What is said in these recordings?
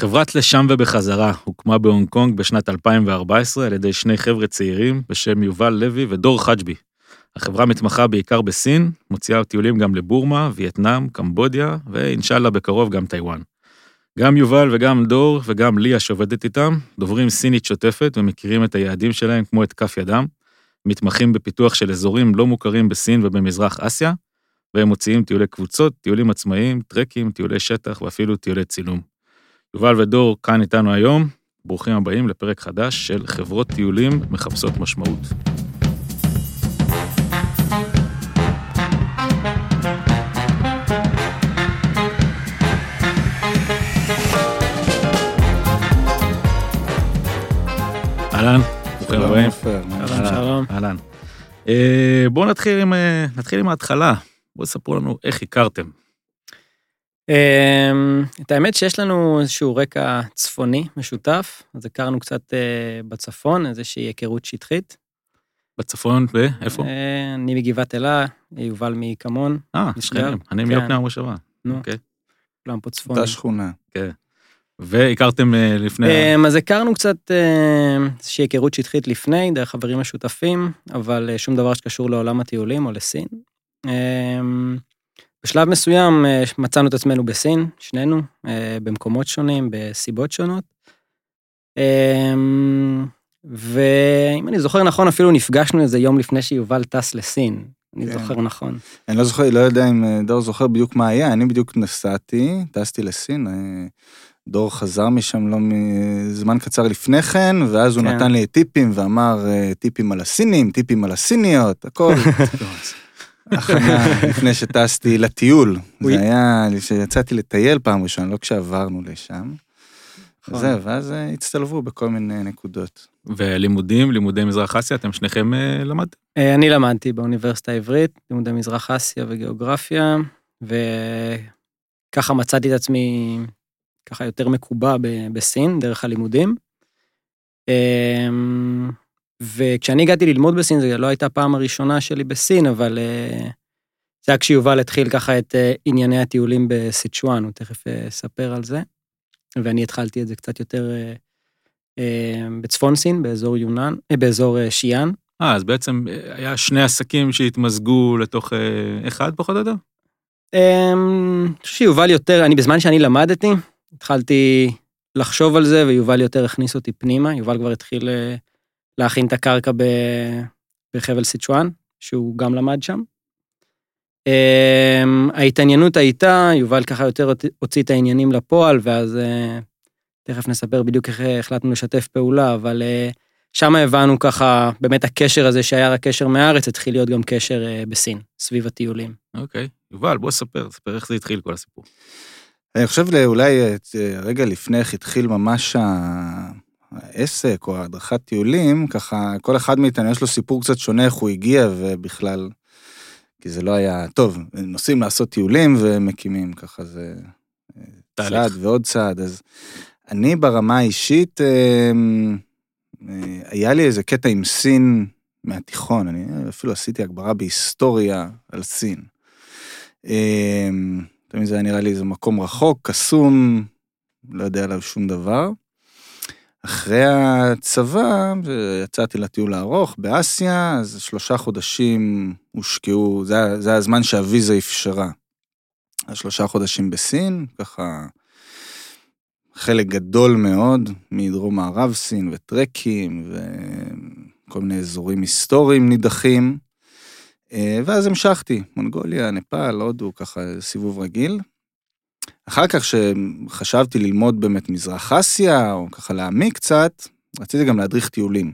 חברת לשם ובחזרה הוקמה בהונג קונג בשנת 2014 על ידי שני חבר'ה צעירים בשם יובל לוי ודור חג'בי. החברה מתמחה בעיקר בסין, מוציאה טיולים גם לבורמה, וייטנאם, קמבודיה, ואינשאללה בקרוב גם טיוואן. גם יובל וגם דור וגם ליה שעובדת איתם, דוברים סינית שוטפת ומכירים את היעדים שלהם כמו את כף ידם, מתמחים בפיתוח של אזורים לא מוכרים בסין ובמזרח אסיה, והם מוציאים טיולי קבוצות, טיולים עצמאיים, טרקים, טיולי שטח ואפילו טיולי צילום. יובל ודור כאן איתנו היום, ברוכים הבאים לפרק חדש של חברות טיולים מחפשות משמעות. אהלן, ברוכים הבאים. שלום. אהלן. אה, בואו נתחיל עם, אה, נתחיל עם ההתחלה. בואו תספרו לנו איך הכרתם. אמ, את האמת שיש לנו איזשהו רקע צפוני משותף, אז הכרנו קצת אה, בצפון, איזושהי היכרות שטחית. בצפון, ואיפה? אה, אני מגבעת אלה, יובל מקמון, אה, שכנים, אני כן. מיוקנעם מושבה. נו, אוקיי. כולם פה צפונים. אותה שכונה. והכרתם אה, לפני... אמ, אז הכרנו קצת איזושהי היכרות שטחית לפני, דרך חברים משותפים, אבל שום דבר שקשור לעולם הטיולים או לסין. בשלב מסוים אה, מצאנו את עצמנו בסין, שנינו, אה, במקומות שונים, בסיבות שונות. אמ, ואם אני זוכר נכון, אפילו נפגשנו איזה יום לפני שיובל טס לסין. אני כן. זוכר נכון. אני לא זוכר, לא יודע אם אה, דור זוכר בדיוק מה היה, אני בדיוק נסעתי, טסתי לסין, דור חזר משם לא מזמן קצר לפני כן, ואז הוא כן. נתן לי טיפים ואמר טיפים על הסינים, טיפים על הסיניות, הכל. הכנה לפני שטסתי לטיול. זה היה כשיצאתי לטייל פעם ראשונה, לא כשעברנו לשם. נכון. זהו, ואז אה, הצטלבו בכל מיני נקודות. ולימודים, לימודי מזרח אסיה, אתם שניכם אה, למדתם? אה, אני למדתי באוניברסיטה העברית, לימודי מזרח אסיה וגיאוגרפיה, וככה מצאתי את עצמי ככה יותר מקובע בסין, דרך הלימודים. אמ, וכשאני הגעתי ללמוד בסין, זו לא הייתה הפעם הראשונה שלי בסין, אבל אה, זה היה כשיובל התחיל ככה את אה, ענייני הטיולים בסיצ'ואן, הוא תכף אה, יספר על זה. ואני התחלתי את זה קצת יותר בצפון סין, באזור יונן, באזור שיאן. אה, אז בעצם היה שני עסקים שהתמזגו לתוך אחד פחות או יותר? אמ, אני חושב שיובל יותר, אני בזמן שאני למדתי, התחלתי לחשוב על זה, ויובל יותר הכניס אותי פנימה. יובל כבר התחיל להכין את הקרקע ב- בחבל סיצ'ואן, שהוא גם למד שם. אמ, ההתעניינות הייתה, יובל ככה יותר הוציא את העניינים לפועל, ואז אה, תכף נספר בדיוק איך אה, החלטנו לשתף פעולה, אבל אה, שם הבנו ככה, באמת הקשר הזה שהיה רק קשר מהארץ, התחיל להיות גם קשר אה, בסין, סביב הטיולים. אוקיי. יובל, בוא ספר, ספר איך זה התחיל כל הסיפור. אני חושב אולי רגע לפני איך התחיל ממש ה- העסק או הדרכת טיולים, ככה כל אחד מאיתנו יש לו סיפור קצת שונה איך הוא הגיע ובכלל, כי זה לא היה, טוב, נוסעים לעשות טיולים ומקימים, ככה זה אה, תהליך. צעד ועוד צעד, אז אני ברמה האישית, אה, אה, היה לי איזה קטע עם סין מהתיכון, אני אפילו עשיתי הגברה בהיסטוריה על סין. תמיד זה היה נראה לי איזה מקום רחוק, קסום, לא יודע עליו שום דבר. אחרי הצבא, יצאתי לטיול הארוך באסיה, אז שלושה חודשים הושקעו, זה, זה הזמן שהוויזה אפשרה. אז שלושה חודשים בסין, ככה חלק גדול מאוד מדרום מערב סין וטרקים וכל מיני אזורים היסטוריים נידחים. אה, ואז המשכתי, מונגוליה, נפאל, הודו, ככה סיבוב רגיל. אחר כך שחשבתי ללמוד באמת מזרח אסיה, או ככה להעמיק קצת, רציתי גם להדריך טיולים.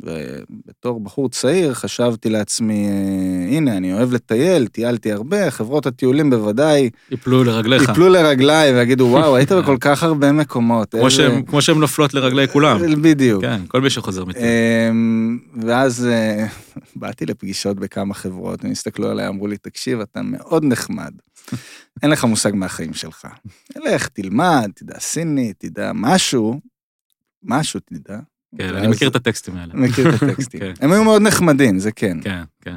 ובתור בחור צעיר חשבתי לעצמי, אה, הנה, אני אוהב לטייל, טיילתי הרבה, חברות הטיולים בוודאי יפלו לרגליך. יפלו לרגליי ויגידו, וואו, היית בכל כך הרבה מקומות. כמו איזה-" שהם- כמו שהן נופלות לרגלי כולם. בדיוק. כן, כל מי שחוזר מטיול. אמ, ואז אה, באתי לפגישות בכמה חברות, הם הסתכלו עליי, אמרו לי, תקשיב, אתה מאוד נחמד. אין לך מושג מהחיים שלך. לך, תלמד, תדע סינית, תדע משהו, משהו תדע. כן, אני מכיר את הטקסטים האלה. מכיר את הטקסטים. כן. הם היו מאוד נחמדים, זה כן. כן, כן.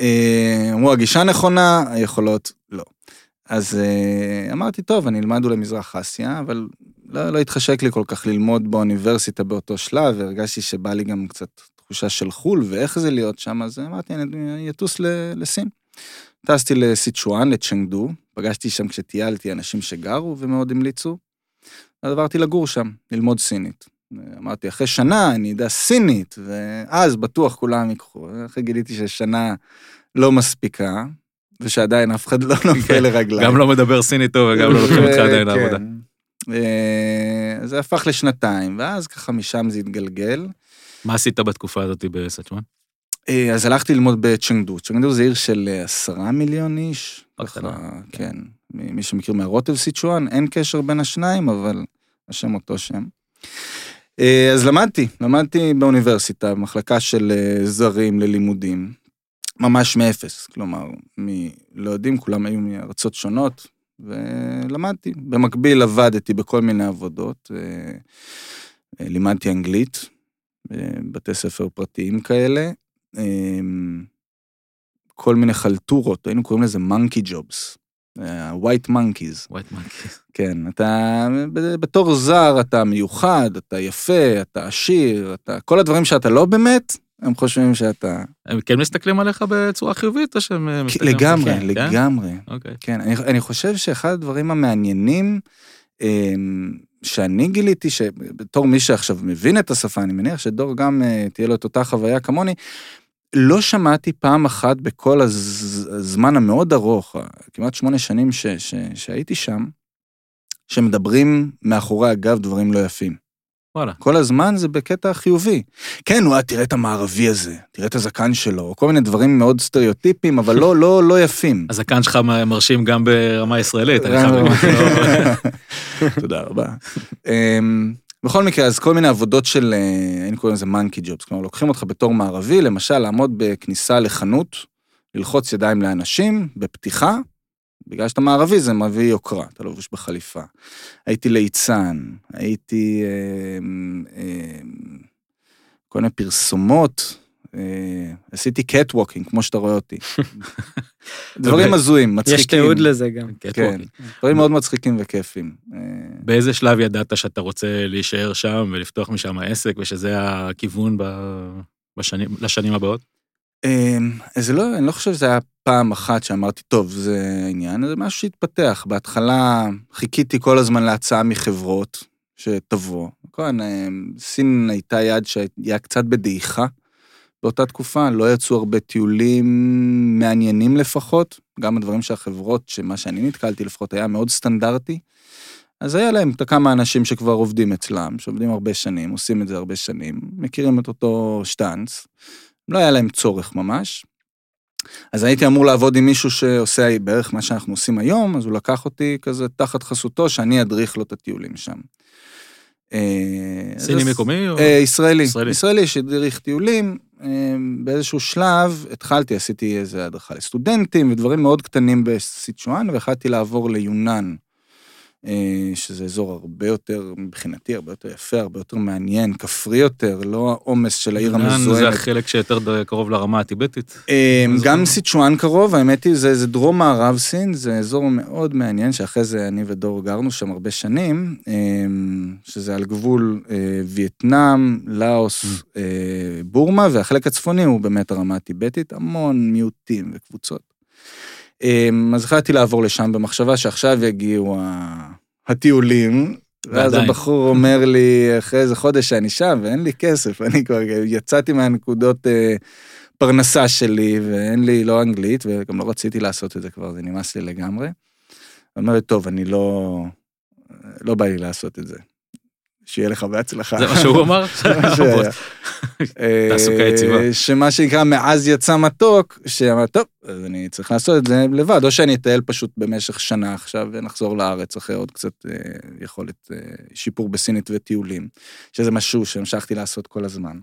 אה, אמרו, הגישה נכונה, היכולות לא. אז אה, אמרתי, טוב, אני אלמד אולי מזרח אסיה, אבל לא, לא התחשק לי כל כך ללמוד באוניברסיטה באותו שלב, והרגשתי שבא לי גם קצת תחושה של חו"ל, ואיך זה להיות שם, אז אמרתי, אני אטוס לסין. טסתי לסיצ'ואן, לצ'נגדו, פגשתי שם כשטיילתי אנשים שגרו ומאוד המליצו, אז עברתי לגור שם, ללמוד סינית. אמרתי, אחרי שנה אני אדע סינית, ואז בטוח כולם ייקחו. אחרי גיליתי ששנה לא מספיקה, ושעדיין אף אחד לא נופל כן, לרגליים. גם לא מדבר סינית טוב וגם לא לוקחים אותך עדיין כן. לעבודה. אה, זה הפך לשנתיים, ואז ככה משם זה התגלגל. מה עשית בתקופה הזאת בסצ'ואן? אה, אז הלכתי ללמוד בצ'נגדו. צ'נגדו זה עיר של אה, עשרה מיליון איש. בקטנה, ככה, כן. מי מי שמכיר מהרוטב סיצ'ואן, אין קשר בין השניים, אבל השם אותו שם. אה, אז למדתי, למדתי באוניברסיטה, במחלקה של זרים ללימודים, ממש מאפס, כלומר, מ... לא יודעים, כולם היו מארצות שונות, ולמדתי. במקביל עבדתי בכל מיני עבודות, לימדתי אנגלית, בבתי ספר פרטיים כאלה, אה, כל מיני חלטורות, היינו קוראים לזה monkey jobs, אה, white monkeys. ווייט מנקי. כן, אתה, בתור זר אתה מיוחד, אתה יפה, אתה עשיר, אתה, כל הדברים שאתה לא באמת, הם חושבים שאתה... הם כן מסתכלים עליך בצורה חיובית או שהם אה, מסתכלים? לגמרי, כן? לגמרי. אוקיי. כן, אני, אני חושב שאחד הדברים המעניינים שאני גיליתי, שבתור מי שעכשיו מבין את השפה, אני מניח שדור גם אה, תהיה לו את אותה חוויה כמוני, לא שמעתי פעם אחת בכל הז- הזמן המאוד ארוך, כמעט שמונה שנים ש, ש, שהייתי שם, שמדברים מאחורי הגב דברים לא יפים. וואלה. כל הזמן זה בקטע חיובי. כן, וואה, תראה את המערבי הזה, תראה את הזקן שלו, כל מיני דברים מאוד סטריאוטיפיים, אבל לא, לא, לא יפים. הזקן שלך מרשים גם ברמה ישראלית, אני חייב להגיד. תודה רבה. אמ, בכל מקרה, אז כל מיני עבודות של, אה, היינו קוראים לזה מנקי ג'ובס, כלומר, לוקחים אותך בתור מערבי, למשל, לעמוד בכניסה לחנות, ללחוץ ידיים לאנשים, בפתיחה, בגלל שאתה מערבי זה מביא יוקרה, אתה לבוש בחליפה. הייתי ליצן, הייתי אמ, אמ, כל מיני פרסומות, אה, עשיתי catwalking, כמו שאתה רואה אותי. דברים הזויים, מצחיקים. יש תיעוד לזה גם. כן, דברים מאוד מצחיקים וכיפים. אה, באיזה שלב ידעת שאתה רוצה להישאר שם ולפתוח משם עסק ושזה הכיוון ב- בשנים, לשנים הבאות? אמ, זה לא, אני לא חושב שזה היה פעם אחת שאמרתי, טוב, זה העניין, זה משהו שהתפתח. בהתחלה חיכיתי כל הזמן להצעה מחברות שתבוא. כן, אמ, סין הייתה יעד שהיה קצת בדעיכה באותה תקופה, לא יצאו הרבה טיולים מעניינים לפחות, גם הדברים שהחברות, שמה שאני נתקלתי לפחות היה מאוד סטנדרטי. אז היה להם את כמה אנשים שכבר עובדים אצלם, שעובדים הרבה שנים, עושים את זה הרבה שנים, מכירים את אותו שטאנץ. לא היה להם צורך ממש. אז הייתי אמור לעבוד עם מישהו שעושה בערך מה שאנחנו עושים היום, אז הוא לקח אותי כזה תחת חסותו, שאני אדריך לו את הטיולים שם. אה, סיני מקומי או... אה, ישראלי. ישראלי. ישראלי שהדריך טיולים. אה, באיזשהו שלב התחלתי, עשיתי איזה הדרכה לסטודנטים ודברים מאוד קטנים בסיצ'ואן, והחלטתי לעבור ליונן, שזה אזור הרבה יותר, מבחינתי, הרבה יותר יפה, הרבה יותר מעניין, כפרי יותר, לא העומס של העיר יונן זה המזוהמת. החלק שיותר קרוב לרמה הטיבטית. אז גם סיצ'ואן קרוב, האמת היא, זה, זה דרום מערב סין, זה אזור מאוד מעניין, שאחרי זה אני ודור גרנו שם הרבה שנים, אמ, שזה על גבול אה, וייטנאם, לאוס, אה, בורמה, והחלק הצפוני הוא באמת הרמה הטיבטית, המון מיעוטים וקבוצות. אמ, אז החלטתי לעבור לשם במחשבה שעכשיו יגיעו הטיולים. ואז. הבחור אומר לי, אחרי איזה חודש שאני שם, ואין לי כסף, אני כבר יצאתי מהנקודות אה, פרנסה שלי, ואין לי לא אנגלית, וגם לא רציתי לעשות את זה כבר, זה נמאס לי לגמרי. הוא אומר לי, טוב, אני לא, לא בא לי לעשות את זה. שיהיה לך בהצלחה. זה מה שהוא אמר? שהיה. תעסוקה יציבה. אה, שמה שנקרא, מעז יצא מתוק, שאמר, טוב, אז אני צריך לעשות את זה לבד, או שאני אטייל פשוט במשך שנה עכשיו ונחזור לארץ אחרי עוד קצת אה, יכולת אה, שיפור בסינית וטיולים, שזה משהו שהמשכתי לעשות כל הזמן.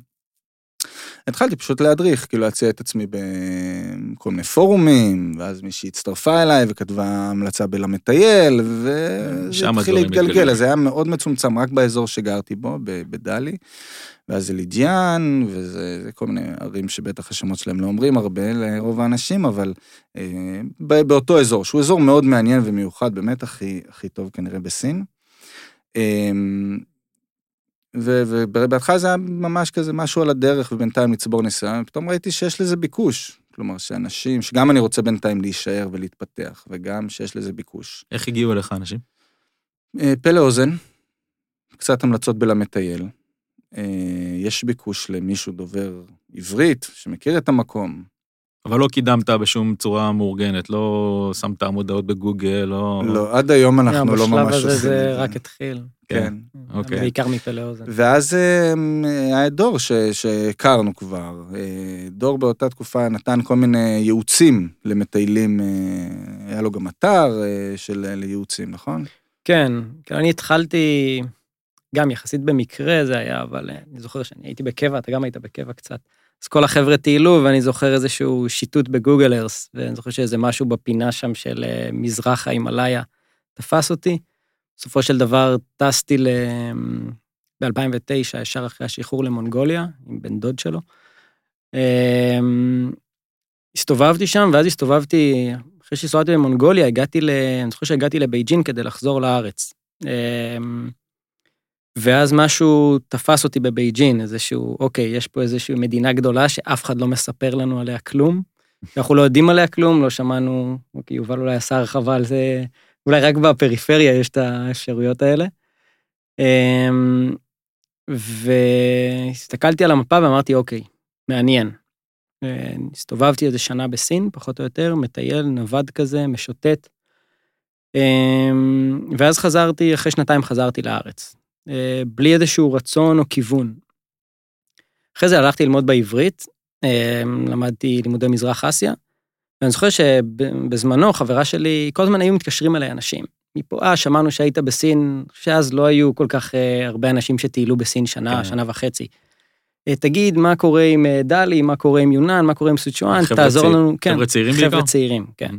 התחלתי פשוט להדריך, כאילו להציע את עצמי בכל מיני פורומים, ואז מישהי הצטרפה אליי וכתבה המלצה בלמד טייל, וזה התחיל להתגלגל. אז זה היה מאוד מצומצם, רק באזור שגרתי בו, בדלי, ואז זה לידיאן, וזה זה כל מיני ערים שבטח השמות שלהם לא אומרים הרבה לרוב האנשים, אבל אה, באותו אזור, שהוא אזור מאוד מעניין ומיוחד, באמת הכי, הכי טוב כנראה בסין. ו- ובהתחלה זה היה ממש כזה משהו על הדרך ובינתיים לצבור ניסיון, פתאום ראיתי שיש לזה ביקוש. כלומר, שאנשים, שגם אני רוצה בינתיים להישאר ולהתפתח, וגם שיש לזה ביקוש. איך הגיעו אליך אנשים? אה, פה לאוזן, קצת המלצות בלמטייל. אה, יש ביקוש למישהו דובר עברית, שמכיר את המקום. אבל לא קידמת בשום צורה מאורגנת, לא שמת מודעות בגוגל, לא... לא, עד היום אנחנו לא ממש בשלב עושים את הזה זה. זה רק התחיל. כן. אוקיי. בעיקר מפה לאוזן. ואז אה, היה דור ש- שהכרנו כבר. אה, דור באותה תקופה נתן כל מיני ייעוצים למטיילים, אה, היה לו גם אתר אה, של לייעוצים, נכון? כן, כן, אני התחלתי, גם יחסית במקרה זה היה, אבל אני זוכר שאני הייתי בקבע, אתה גם היית בקבע קצת. אז כל החבר'ה טיילו, ואני זוכר איזשהו שיטוט בגוגל ארס, ואני זוכר שאיזה משהו בפינה שם של אה, מזרח ההימאליה תפס אותי. בסופו של דבר טסתי ל... ב-2009, ישר אחרי השחרור למונגוליה, עם בן דוד שלו. אמ, הסתובבתי שם, ואז הסתובבתי, אחרי שהסתובבתי במונגוליה, הגעתי ל... אני זוכר שהגעתי לבייג'ין כדי לחזור לארץ. ואז משהו תפס אותי בבייג'ין, איזשהו, אוקיי, יש פה איזושהי מדינה גדולה שאף אחד לא מספר לנו עליה כלום. אנחנו לא יודעים עליה כלום, לא שמענו, אוקיי, יובל אולי עשה הרחבה על זה, אולי רק בפריפריה יש את האפשרויות האלה. אמ, והסתכלתי על המפה ואמרתי, אוקיי, מעניין. אה, הסתובבתי איזה שנה בסין, פחות או יותר, מטייל, נווד כזה, משוטט. אמ, ואז חזרתי, אחרי שנתיים חזרתי לארץ, בלי איזשהו רצון או כיוון. אחרי זה הלכתי ללמוד בעברית, אמ, למדתי לימודי מזרח אסיה, ואני זוכר שבזמנו חברה שלי, כל הזמן היו מתקשרים אליי אנשים. מפה, אה, שמענו שהיית בסין, שאז לא היו כל כך אה, הרבה אנשים שטיילו בסין שנה, כן. שנה וחצי. אה, תגיד, מה קורה עם אה, דלי, מה קורה עם יונן, מה קורה עם סוצ'ואן, תעזור צעיר- לנו, כן. חבר'ה צעירים בעיקר? חבר'ה צעירים, כן.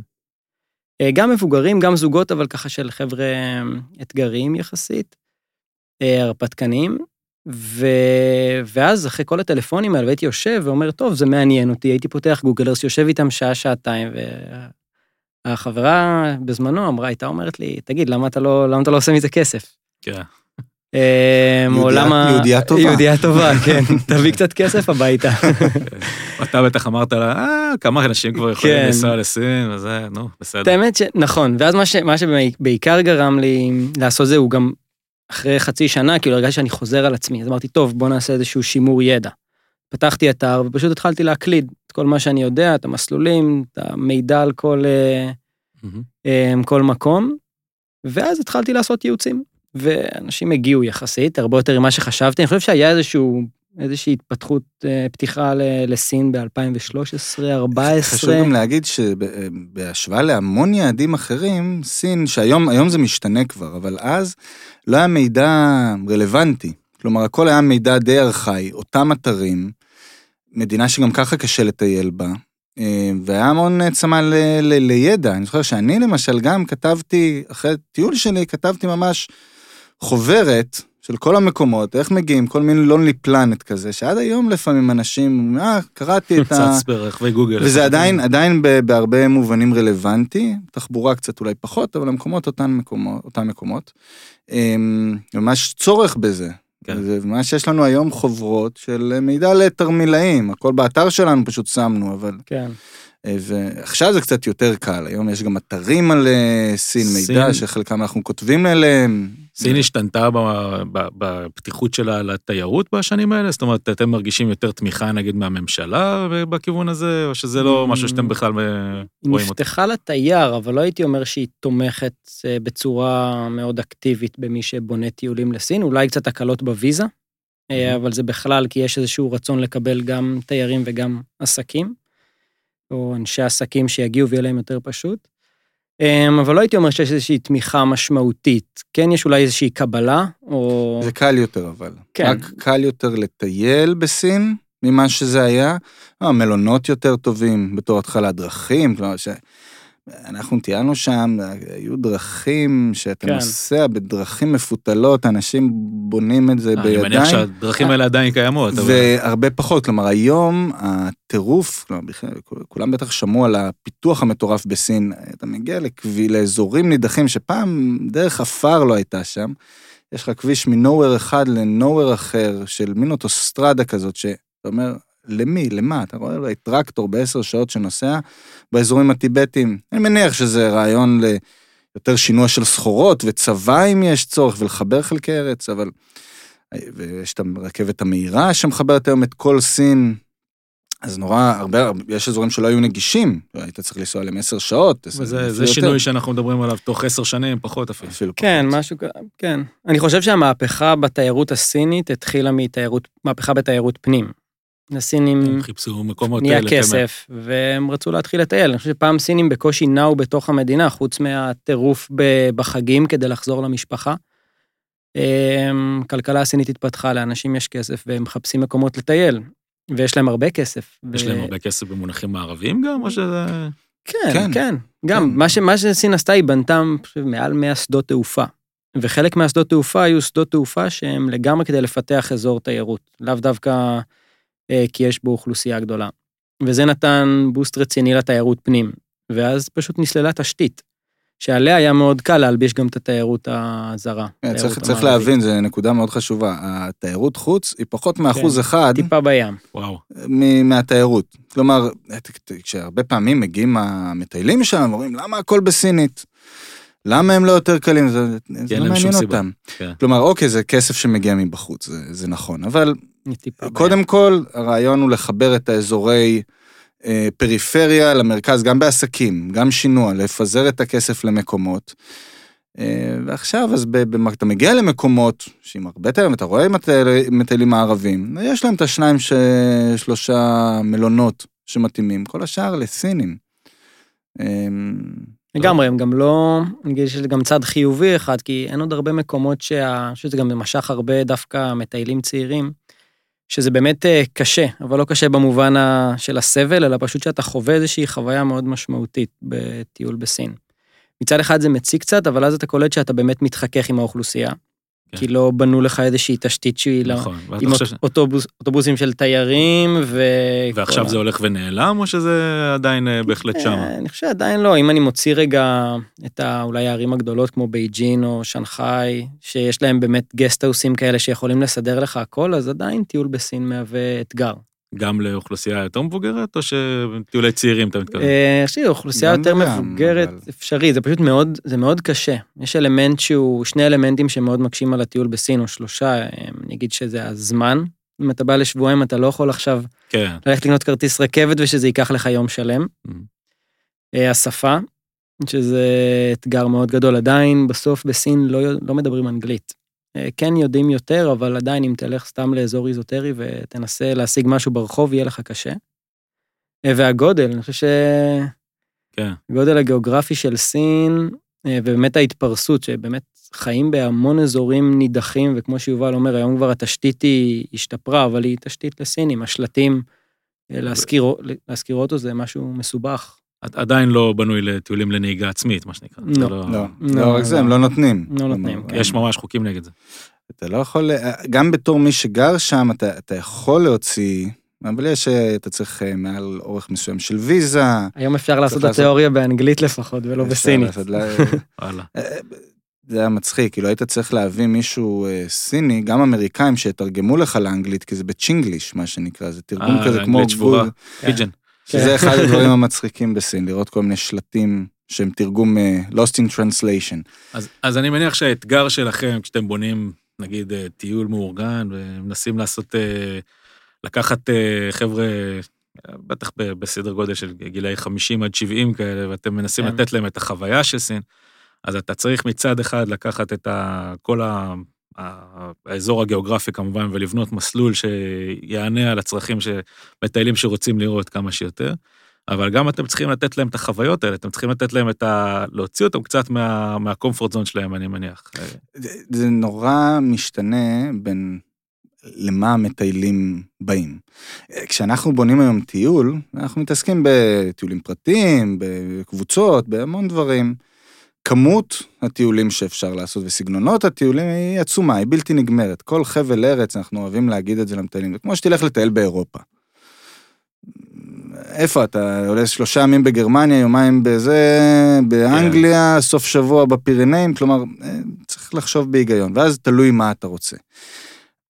אה, גם מבוגרים, גם זוגות, אבל ככה של חבר'ה אה, אתגריים יחסית, אה, הרפתקניים. ו... ואז אחרי כל הטלפונים האלה, והייתי יושב ואומר, טוב, זה מעניין אותי, הייתי פותח גוגל ארס, יושב איתם שעה, שעתיים, והחברה בזמנו אמרה, הייתה אומרת לי, תגיד, למה אתה לא, למה אתה לא עושה מזה כסף? כן. יהודייה- מעולם ה- יהודייה טובה. יהודייה טובה, כן, תביא קצת כסף הביתה. אתה בטח אמרת לה, אה, כמה אנשים כבר יכולים כן. לנסוע לסין, וזה, נו, בסדר. האמת שנכון, ואז מה שבעיקר גרם לי לעשות זה, הוא גם אחרי חצי שנה, כאילו הרגשתי שאני חוזר על עצמי, אז אמרתי, טוב, בוא נעשה איזשהו שימור ידע. פתחתי אתר ופשוט התחלתי להקליד את כל מה שאני יודע, את המסלולים, את המידע על כל. אה, כל מקום, ואז התחלתי לעשות ייעוצים. ואנשים הגיעו יחסית, הרבה יותר ממה שחשבתי, אני חושב שהיה איזשהו, איזושהי התפתחות, אה, פתיחה לסין ב-2013, 2014. חשוב גם להגיד שבהשוואה להמון יעדים אחרים, סין, שהיום היום זה משתנה כבר, אבל אז לא היה מידע רלוונטי. כלומר, הכל היה מידע די ארכאי, אותם אתרים, מדינה שגם ככה קשה לטייל בה, אה, והיה המון צמא ל- ל- לידע. אני זוכר שאני למשל גם כתבתי, אחרי טיול שלי, כתבתי ממש חוברת של כל המקומות, איך מגיעים, כל מיני לונלי פלנט כזה, שעד היום לפעמים אנשים, אה, קראתי את ה... צץ ברחבי גוגל. וזה עדיין, עדיין ב- בהרבה מובנים רלוונטי, תחבורה קצת אולי פחות, אבל המקומות אותן מקומות, אותם מקומות. אמ, ממש צורך בזה. כן. זה ממש יש לנו היום חוברות של מידע לתרמילאים, הכל באתר שלנו פשוט שמנו, אבל... כן. אה, ועכשיו זה קצת יותר קל, היום יש גם אתרים על אה, סין, מידע סין- שחלקם אנחנו כותבים אליהם. סין השתנתה ב- ב- בפתיחות שלה לתיירות בשנים האלה? זאת אומרת, אתם מרגישים יותר תמיכה נגיד מהממשלה בכיוון הזה, או שזה לא Mm. משהו שאתם בכלל אה, היא רואים אותו? נפתחה לתייר, אבל לא הייתי אומר שהיא תומכת בצורה מאוד אקטיבית במי שבונה טיולים לסין, אולי קצת הקלות בוויזה, אה, אבל זה בכלל כי יש איזשהו רצון לקבל גם תיירים וגם עסקים, או אנשי עסקים שיגיעו ויהיה להם יותר פשוט. אה, אבל לא הייתי אומר שיש איזושהי תמיכה משמעותית. כן, יש אולי איזושהי קבלה, או... זה קל יותר אבל. כן. רק קל יותר לטייל בסין ממה שזה היה. המלונות יותר טובים בתור התחלה, דרכים, כלומר ש... אנחנו טיילנו שם, היו דרכים שאתה כן. נוסע בדרכים מפותלות, אנשים בונים את זה אה, אני מניח בידיים. שהדרכים האלה עדיין קיימות, אבל... והרבה פחות, כלומר היום הטירוף, כלומר, בכלל, כולם בטח שמעו על הפיתוח המטורף בסין, אתה מגיע לכבי, לאזורים נידחים שפעם דרך עפר לא הייתה שם, יש לך כביש מנוהוור אחד לנוהוור אחר, של מין אוטוסטרדה כזאת, שאתה אומר, למי, למה? אתה רואה טרקטור בעשר שעות שנוסע באזורים הטיבטיים. אני מניח שזה רעיון ליותר שינוע של סחורות וצבא אם יש צורך, ולחבר חלקי ארץ, אבל... ויש את הרכבת המהירה שמחברת היום את כל סין. אז נורא, הרבה, יש אזורים שלא היו נגישים, היית צריך לנסוע עליהם עשר שעות. וזה זה שינוי יותר. שאנחנו מדברים עליו תוך עשר שנים, פחות אפילו. אפילו כן, פחות. משהו, כן. אני חושב שהמהפכה בתיירות הסינית התחילה מתיירות, מהפכה בתיירות פנים. הסינים... הם חיפשו מקומות... נהיה כסף, והם רצו להתחיל לטייל. אני חושב שפעם סינים בקושי נעו בתוך המדינה, חוץ מהטירוף בחגים כדי לחזור למשפחה. כלכלה הסינית התפתחה, לאנשים יש כסף והם מחפשים מקומות לטייל. ויש להם הרבה כסף. יש ו... להם הרבה כסף במונחים מערביים גם, או שזה... כן, כן, כן. גם, כן. מה, ש, מה שסין עשתה, היא בנתה מעל 100 שדות תעופה. וחלק מהשדות תעופה היו שדות תעופה שהם לגמרי כדי לפתח אזור תיירות, לאו דווקא כי יש בו אוכלוסייה גדולה. וזה נתן בוסט רציני לתיירות פנים, ואז פשוט נסללה תשתית. שעליה היה מאוד קל להלביש גם את התיירות הזרה. כן, צריך, צריך להבין, זו נקודה מאוד חשובה. התיירות חוץ היא פחות מאחוז כן, אחד. טיפה בים. וואו. מהתיירות. כלומר, כשהרבה פעמים מגיעים המטיילים שם, אומרים, למה הכל בסינית? למה הם לא יותר קלים? זה, זה לא מעניין אותם. כן. כלומר, אוקיי, זה כסף שמגיע מבחוץ, זה, זה נכון, אבל קודם בים. כל, הרעיון הוא לחבר את האזורי... אה, פריפריה למרכז, גם בעסקים, גם שינוע, לפזר את הכסף למקומות. אה, ועכשיו, אז אתה מגיע למקומות שעם הרבה תיירים, אתה רואה מטיילים הערבים, יש להם את השניים, שלושה מלונות שמתאימים, כל השאר לסינים. אה, לגמרי, הם גם לא, אני אגיד שזה גם צד חיובי אחד, כי אין עוד הרבה מקומות שה... שזה גם משך הרבה דווקא מטיילים צעירים. שזה באמת אה, קשה, אבל לא קשה במובן של הסבל, אלא פשוט שאתה חווה איזושהי חוויה מאוד משמעותית בטיול בסין. מצד אחד זה מציק קצת, אבל אז אתה קולט שאתה באמת מתחכך עם האוכלוסייה. כן. כי לא בנו לך איזושהי תשתית שהיא לא... נכון. עם ש... אוטובוס, אוטובוסים של תיירים ו... ועכשיו ה... זה הולך ונעלם, או שזה עדיין אה, בהחלט שם? אה, אני חושב שעדיין לא. אם אני מוציא רגע את ה... אולי הערים הגדולות כמו בייג'ין או שנגחאי, שיש להם באמת גסטהאוסים כאלה שיכולים לסדר לך הכל, אז עדיין טיול בסין מהווה אתגר. גם לאוכלוסייה יותר מבוגרת, או שטיולי צעירים אתה מתכוון? אה, יש לי אוכלוסייה יותר מבוגרת, אפשרי, זה פשוט מאוד, זה מאוד קשה. יש אלמנט שהוא, שני אלמנטים שמאוד מקשים על הטיול בסין, או שלושה, אני אגיד שזה הזמן. אם אתה בא לשבועיים, אתה לא יכול עכשיו כן. ללכת לקנות כרטיס רכבת ושזה ייקח לך יום שלם. Mm-hmm. השפה, שזה אתגר מאוד גדול. עדיין, בסוף בסין לא, לא מדברים אנגלית. אה, כן יודעים יותר, אבל עדיין אם תלך סתם לאזור איזוטרי ותנסה להשיג משהו ברחוב, יהיה לך קשה. אה, והגודל, אני חושב ש... כן. הגודל הגיאוגרפי של סין, אה, ובאמת ההתפרסות, שבאמת חיים בהמון אזורים נידחים, וכמו שיובל אומר, היום כבר התשתית היא השתפרה, אבל היא תשתית לסינים, השלטים, להזכיר, להזכיר אוטו זה משהו מסובך. עדיין לא בנוי לטיולים לנהיגה עצמית, מה שנקרא. לא, לא, לא, לא רק זה, הם לא נותנים. לא נותנים, כן. יש ממש חוקים נגד זה. אתה לא יכול, גם בתור מי שגר שם, אתה, אתה יכול להוציא, אבל יש, אתה צריך אה, מעל אורך מסוים של ויזה. היום אפשר לעשות את התיאוריה באנגלית לפחות, ולא בסינית. אה, זה היה מצחיק, כאילו היית צריך להביא מישהו אה, סיני, גם אמריקאים שיתרגמו לך לאנגלית, כי זה בצ'ינגליש, מה שנקרא, זה תרגום כזה כמו... אנגלית שבורה, פיג'ן. שזה כן. אחד הדברים המצחיקים בסין, לראות כל מיני שלטים שהם תרגום uh, Lost in Translation. אז, אז אני מניח שהאתגר שלכם, כשאתם בונים, נגיד, uh, טיול מאורגן, ומנסים לעשות, uh, לקחת uh, חבר'ה, בטח בסדר גודל של גילאי 50 עד 70 כאלה, ואתם מנסים כן. לתת להם את החוויה של סין, אז אתה צריך מצד אחד לקחת את ה, כל ה... האזור הגיאוגרפי כמובן, ולבנות מסלול שיענה על הצרכים של מטיילים שרוצים לראות כמה שיותר. אבל גם אתם צריכים לתת להם את החוויות האלה, אתם צריכים לתת להם את ה... להוציא אותם קצת מה... מהקומפורט זון שלהם, אני מניח. זה נורא משתנה בין למה המטיילים באים. כשאנחנו בונים היום טיול, אנחנו מתעסקים בטיולים פרטיים, בקבוצות, בהמון דברים. כמות הטיולים שאפשר לעשות וסגנונות הטיולים היא עצומה, היא בלתי נגמרת. כל חבל ארץ, אנחנו אוהבים להגיד את זה למטיילים, זה כמו שתלך לטייל באירופה. איפה אתה? עולה שלושה ימים בגרמניה, יומיים בזה, באנגליה, כן. סוף שבוע בפירנאים, כלומר, אה, צריך לחשוב בהיגיון, ואז תלוי מה אתה רוצה.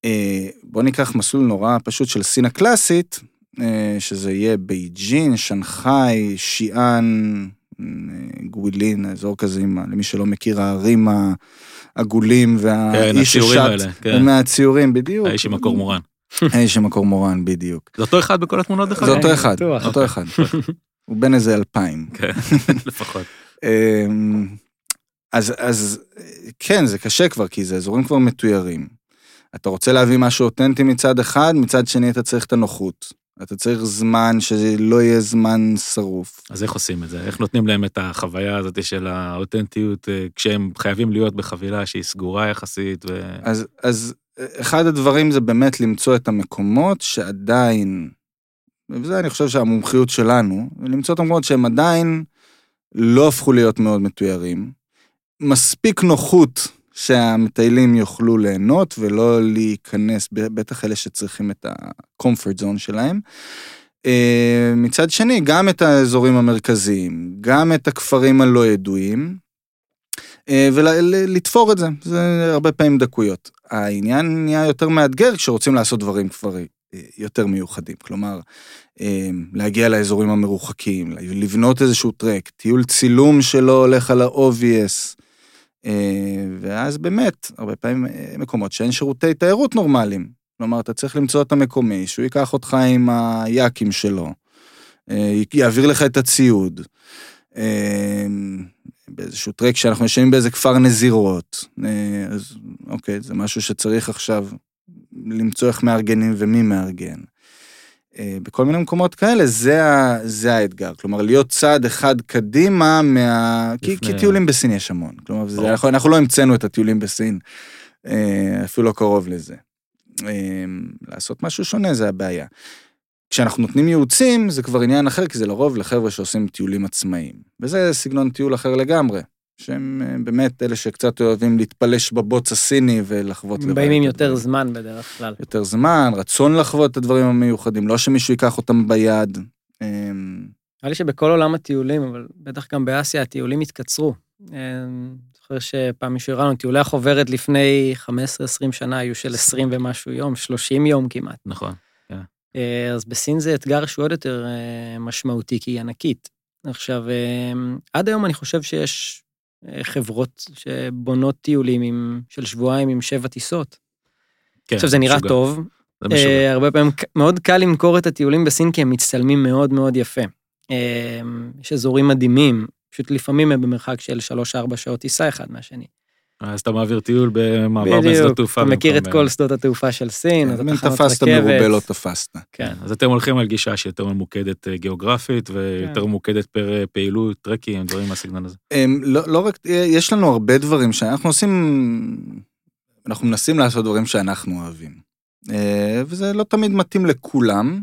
אה, בוא ניקח מסלול נורא פשוט של סין הקלאסית, אה, שזה יהיה בייג'ין, שנגחאי, שיאן, גווילין, אזור כזה, עם למי שלא מכיר, ההרים העגולים כן, והאיש הציורים ששט, כן. מהציורים, בדיוק. האיש עם הקורמורן. האיש עם הקורמורן, בדיוק. זה אותו אחד בכל התמונות דרך זה אגב? אותו אחד. אותו אחד. הוא בן איזה אלפיים. כן, לפחות. אמ, אז, אז כן, זה קשה כבר, כי זה אזורים כבר מתוירים. אתה רוצה להביא משהו אותנטי מצד אחד, מצד שני אתה צריך את הנוחות. אתה צריך זמן שזה לא יהיה זמן שרוף. אז איך עושים את זה? איך נותנים להם את החוויה הזאת של האותנטיות אה, כשהם חייבים להיות בחבילה שהיא סגורה יחסית? ו... אז, אז אחד הדברים זה באמת למצוא את המקומות שעדיין, וזה אני חושב שהמומחיות שלנו, למצוא את המקומות שהם עדיין לא הפכו להיות מאוד מתוירים. מספיק נוחות שהמטיילים יוכלו ליהנות ולא להיכנס, בטח אלה שצריכים את ה-comfort zone שלהם. אה, מצד שני, גם את האזורים המרכזיים, גם את הכפרים הלא ידועים, אה, ולתפור את זה, זה הרבה פעמים דקויות. העניין נהיה יותר מאתגר כשרוצים לעשות דברים כבר אה, יותר מיוחדים, כלומר, להגיע לאזורים המרוחקים, לבנות איזשהו טרק, טיול צילום שלא הולך על ה-obvious, ואז באמת, הרבה פעמים אה, מקומות שאין שירותי תיירות נורמליים. כלומר, אתה צריך למצוא את המקומי, שהוא ייקח אותך עם היאקים שלו, אה, יעביר לך את הציוד. אה, באיזשהו טרק שאנחנו יושבים באיזה כפר נזירות, אה, אז אוקיי, זה משהו שצריך עכשיו למצוא איך מארגנים ומי מארגן. אה, בכל מיני מקומות כאלה, זה, ה, זה האתגר. כלומר, להיות צעד אחד קדימה מה... כי, לפני- כי טיולים בסין יש המון. כלומר, זה. אנחנו, אנחנו לא המצאנו את הטיולים בסין, אה, אפילו לא קרוב לזה. אה, לעשות משהו שונה זה הבעיה. כשאנחנו נותנים ייעוצים, זה כבר עניין אחר, כי זה לרוב לחבר'ה שעושים טיולים עצמאיים. וזה סגנון טיול אחר לגמרי. שהם אה, באמת אלה שקצת אוהבים להתפלש בבוץ הסיני ולחוות לבד. באים עם יותר הדברים. זמן בדרך כלל. יותר זמן, רצון לחוות את הדברים המיוחדים, לא שמישהו ייקח אותם ביד. אמ, נראה לי שבכל עולם הטיולים, אבל בטח גם באסיה, הטיולים התקצרו. אה, זוכר שפעם מישהו הראה לנו, טיולי החוברת לפני 15-20 שנה היו של 20 ומשהו יום, 30 יום כמעט. נכון. אה, אז בסין זה אתגר שהוא עוד יותר אה, משמעותי, כי היא ענקית. עכשיו, אה, עד היום אני חושב שיש חברות שבונות טיולים עם, של שבועיים עם שבע טיסות. כן, עכשיו, זה נראה משוגע. טוב, זה משוגע. אה, הרבה פעמים מאוד קל למכור את הטיולים בסין כי הם מצטלמים מאוד מאוד יפה. אה, יש אזורים מדהימים, פשוט לפעמים הם במרחק של 3-4 שעות טיסה אחד מהשני. אז אתה מעביר טיול במעבר בין שדות תעופה. אתה מכיר את כל שדות התעופה של סין, אז מין התחנות תפסת. מרובה לא תפסת. כן. אז אתם הולכים על גישה שיותר ממוקדת אה, גיאוגרפית ויותר כן. ממוקדת פר אה, פעילות, טרקים, דברים מהסגנון הזה. אמ, לא לא רק, יש לנו הרבה דברים שאנחנו עושים, אנחנו מנסים לעשות דברים שאנחנו אוהבים. אה, וזה לא תמיד מתאים לכולם.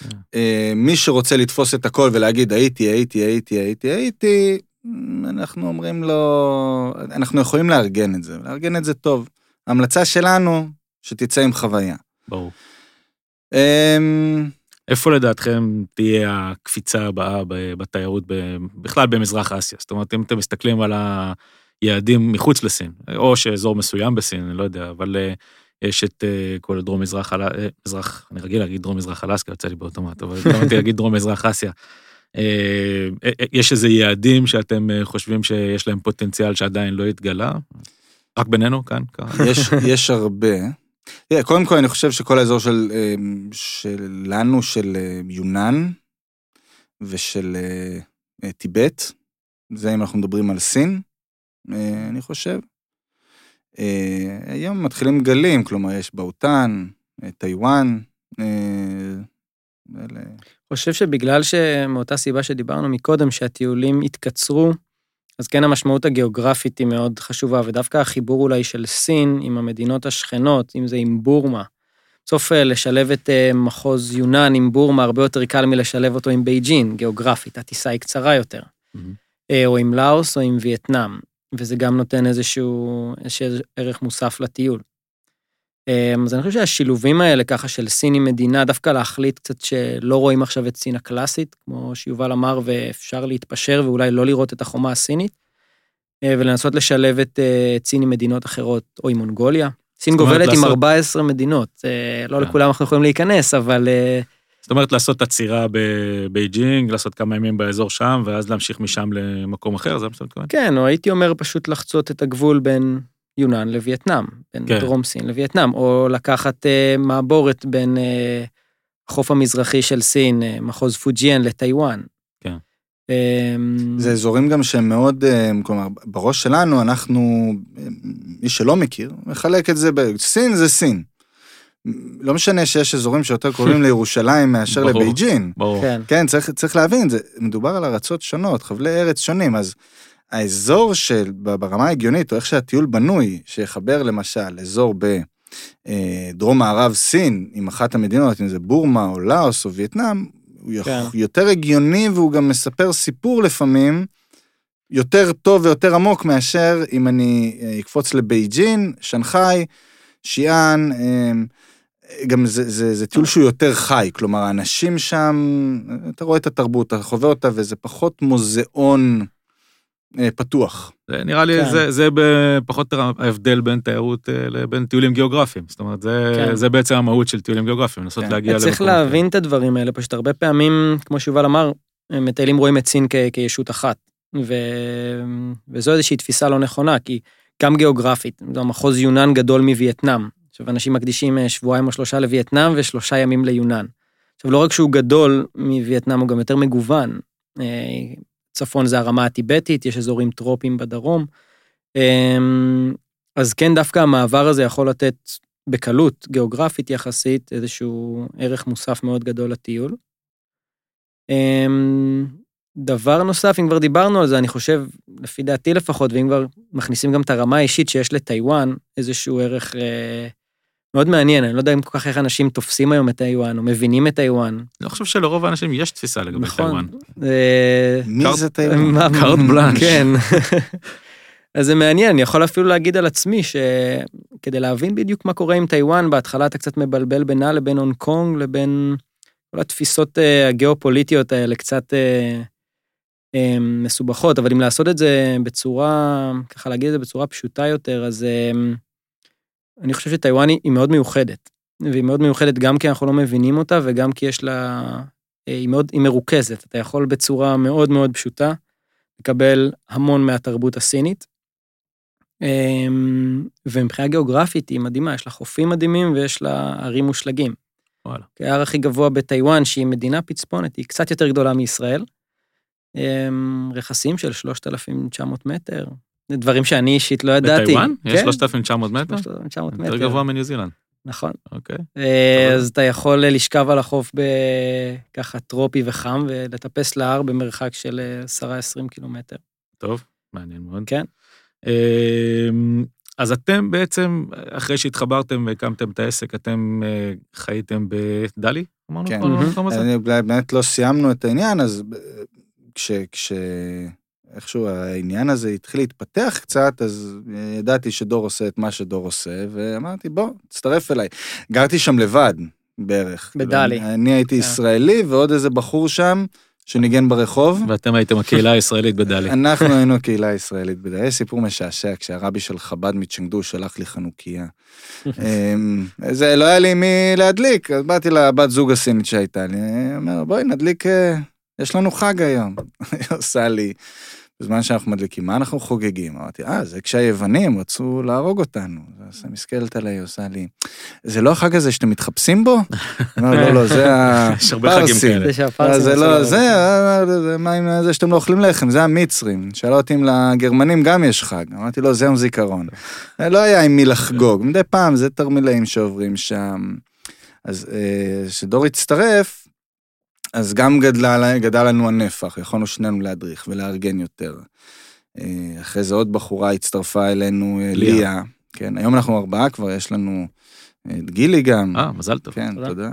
כן. אה, מי שרוצה לתפוס את הכל ולהגיד הייתי, הייתי, הייתי, הייתי, הייתי, אנחנו אומרים לו, אנחנו יכולים לארגן את זה, לארגן את זה טוב. ההמלצה שלנו, שתצא עם חוויה. ברור. אמ, איפה לדעתכם תהיה הקפיצה הבאה בתיירות בכלל במזרח אסיה? זאת אומרת, אם אתם מסתכלים על היעדים מחוץ לסין, או שאזור מסוים בסין, אני לא יודע, אבל אה, יש את אה, כל דרום מזרח, אה, מזרח, אני רגיל להגיד דרום מזרח אלסקה, יוצא לי באוטומט, אבל התכוונתי להגיד דרום מזרח אסיה. אה, אה, יש איזה יעדים שאתם אה, חושבים שיש להם פוטנציאל שעדיין לא התגלה? רק בינינו כאן? יש, יש הרבה. תראה, קודם כל אני חושב שכל האזור של, שלנו, של יונן ושל טיבט, זה אם אנחנו מדברים על סין, אני חושב. היום מתחילים גלים, כלומר יש באותן, טיוואן. חושב שבגלל שמאותה סיבה שדיברנו מקודם, שהטיולים התקצרו, אז כן המשמעות הגיאוגרפית היא מאוד חשובה, ודווקא החיבור אולי של סין עם המדינות השכנות, אם זה עם בורמה. בסוף אה, לשלב את אה, מחוז יונן עם בורמה הרבה יותר קל מלשלב אותו עם בייג'ין, גיאוגרפית, הטיסה היא קצרה יותר. מהמם. אה, או עם לאוס או עם וייטנאם, וזה גם נותן איזשהו, איזשהו ערך מוסף לטיול. אמ, אז אני חושב שהשילובים האלה ככה של סין עם מדינה, דווקא להחליט קצת שלא רואים עכשיו את סין הקלאסית, כמו שיובל אמר, ואפשר להתפשר ואולי לא לראות את החומה הסינית, אה, ולנסות לשלב את אה, סין עם מדינות אחרות, או עם מונגוליה. סין גובלת עם לעשות- 14 מדינות, אה, לא כן. לכולם אנחנו יכולים להיכנס, אבל זאת אומרת, לעשות עצירה בבייג'ינג, לעשות כמה ימים באזור שם, ואז להמשיך משם למקום אחר, זה מה שאתה מתכוון? כן, או הייתי אומר פשוט לחצות את הגבול בין יונן לווייטנאם, בין כן. דרום סין לווייטנאם, או לקחת אה, מעבורת בין אה, החוף המזרחי של סין, אה, מחוז פוג'יאן לטיוואן. כן. אה, זה אזורים גם שהם מאוד, אה, כלומר, בראש שלנו אנחנו, אה, מי שלא מכיר, מחלק את זה, ב- סין זה סין. לא משנה שיש אזורים שיותר קרובים לירושלים מאשר ברור. לבייג'ין. ברור. כן, כן, צריך, צריך להבין, זה, מדובר על ארצות שונות, חבלי ארץ שונים, אז האזור של, ברמה ההגיונית, או איך שהטיול בנוי, שיחבר למשל אזור בדרום מערב סין, עם אחת המדינות, אם זה בורמה או לאוס או וייטנאם, הוא כן. יותר הגיוני והוא גם מספר סיפור לפעמים, יותר טוב ויותר עמוק מאשר אם אני אה, אקפוץ לבייג'ין, שנגחאי, שיאן, אה, גם זה, זה, זה טיול שהוא יותר חי, כלומר, האנשים שם, אתה רואה את התרבות, אתה חווה אותה, וזה פחות מוזיאון אה, פתוח. זה נראה לי, כן. זה, זה פחות או יותר ההבדל בין תיירות אה, לבין טיולים גיאוגרפיים. זאת אומרת, זה, כן. זה בעצם המהות של טיולים גיאוגרפיים, לנסות כן. להגיע צריך למקומות כאלה. להבין את הדברים האלה, פשוט הרבה פעמים, כמו שיובל אמר, מטיילים רואים את סין כ- כישות אחת. ו... וזו איזושהי תפיסה לא נכונה, כי גם גיאוגרפית, זה המחוז יונן גדול מווייטנאם. עכשיו, אנשים מקדישים אה, שבועיים או שלושה לווייטנאם ושלושה ימים ליונן. עכשיו, לא רק שהוא גדול מווייטנאם, הוא גם יותר מגוון. צפון זה הרמה הטיבטית, יש אזורים טרופיים בדרום. אה, אז כן, דווקא המעבר הזה יכול לתת בקלות, גיאוגרפית יחסית, איזשהו ערך מוסף מאוד גדול לטיול. אמ, דבר נוסף, אם כבר דיברנו על זה, אני חושב, לפי דעתי לפחות, ואם כבר מכניסים גם את הרמה האישית שיש לטיוואן, איזשהו ערך אה, מאוד מעניין, אני לא יודע אם כל כך איך אנשים תופסים היום את טיוואן, או מבינים את טיוואן. אני חושב שלרוב האנשים יש תפיסה לגבי נכון. טיוואן. אה, מי זה טיוואן? מה- קארט בלאנש. כן. אז זה מעניין, אני יכול אפילו להגיד על עצמי שכדי להבין בדיוק מה קורה עם טיוואן, בהתחלה אתה קצת מבלבל בינה לבין הונג קונג, לבין כל התפיסות אה, הגיאופוליטיות האלה, קצת אה, אה, מסובכות, אבל אם לעשות את זה בצורה, ככה להגיד את זה בצורה פשוטה יותר, אז אה, אני חושב שטיוואן היא מאוד מיוחדת. והיא מאוד מיוחדת גם כי אנחנו לא מבינים אותה, וגם כי יש לה... אה, היא מאוד, היא מרוכזת. אתה יכול בצורה מאוד מאוד פשוטה לקבל המון מהתרבות הסינית. אמ, ומבחינה גיאוגרפית היא מדהימה, יש לה חופים מדהימים ויש לה ערים מושלגים. וואלה. ההר הכי גבוה בטיוואן, שהיא מדינה פצפונת, היא קצת יותר גדולה מישראל. אמ, רכסים של 3,900 מטר, זה דברים שאני אישית לא ידעתי. בטיוואן? יש כן, 3,900 מטר? 3,900 מטר. יותר גבוה מניו זילנד. נכון. אוקיי. אה. אז אתה יכול לשכב על החוף בככה טרופי וחם ולטפס להר במרחק של אה, 10-20 קילומטר. טוב, מעניין מאוד. כן. אמ, אז אתם בעצם, אחרי שהתחברתם והקמתם את העסק, אתם אה, חייתם בדלי? אמרנו כן. כל המקום הזה? אני באמת לא סיימנו את העניין, אז כש... כש... איכשהו העניין הזה התחיל להתפתח קצת, אז ידעתי שדור עושה את מה שדור עושה, ואמרתי, בוא, תצטרף אליי. גרתי שם לבד, בערך. בדלי. אני הייתי כן. ישראלי, ועוד איזה בחור שם, שניגן ברחוב. ואתם הייתם הקהילה הישראלית בדלי. אנחנו היינו הקהילה הישראלית בדלי. יש סיפור משעשע, כשהרבי של חב"ד מצ'נגדו שלח לי חנוכיה. אמ, זה לא היה לי מי להדליק, אז באתי לבת זוג הסינית שהייתה לי, היא אומר, בואי נדליק, אה, יש לנו חג היום. היא עושה לי, בזמן שאנחנו מדליקים, מה אנחנו חוגגים? אמרתי, אה, זה כשהיוונים רצו להרוג אותנו. אז היא מסתכלת עליי, עושה לי, זה לא החג הזה שאתם מתחפשים בו? אומרת, לא, לא, זה הפרסים. זה רצו לא, זה. אה, זה, מה עם זה שאתם לא אוכלים לחם, זה המצרים. שאלה אותי אם לגרמנים גם יש חג. אמרתי לו, זה יום זיכרון. לא היה עם מי לחגוג, מדי פעם זה תרמילאים שעוברים שם. אז אה, כשדור הצטרף, אז גם גדלה, גדל לנו הנפח, יכולנו שנינו להדריך ולארגן יותר. אה, אחרי זה עוד בחורה הצטרפה אלינו, אה, ליה. ליה. כן, היום אנחנו ארבעה כבר, יש לנו את גילי גם. אה, מזל טוב. כן, תודה. תודה.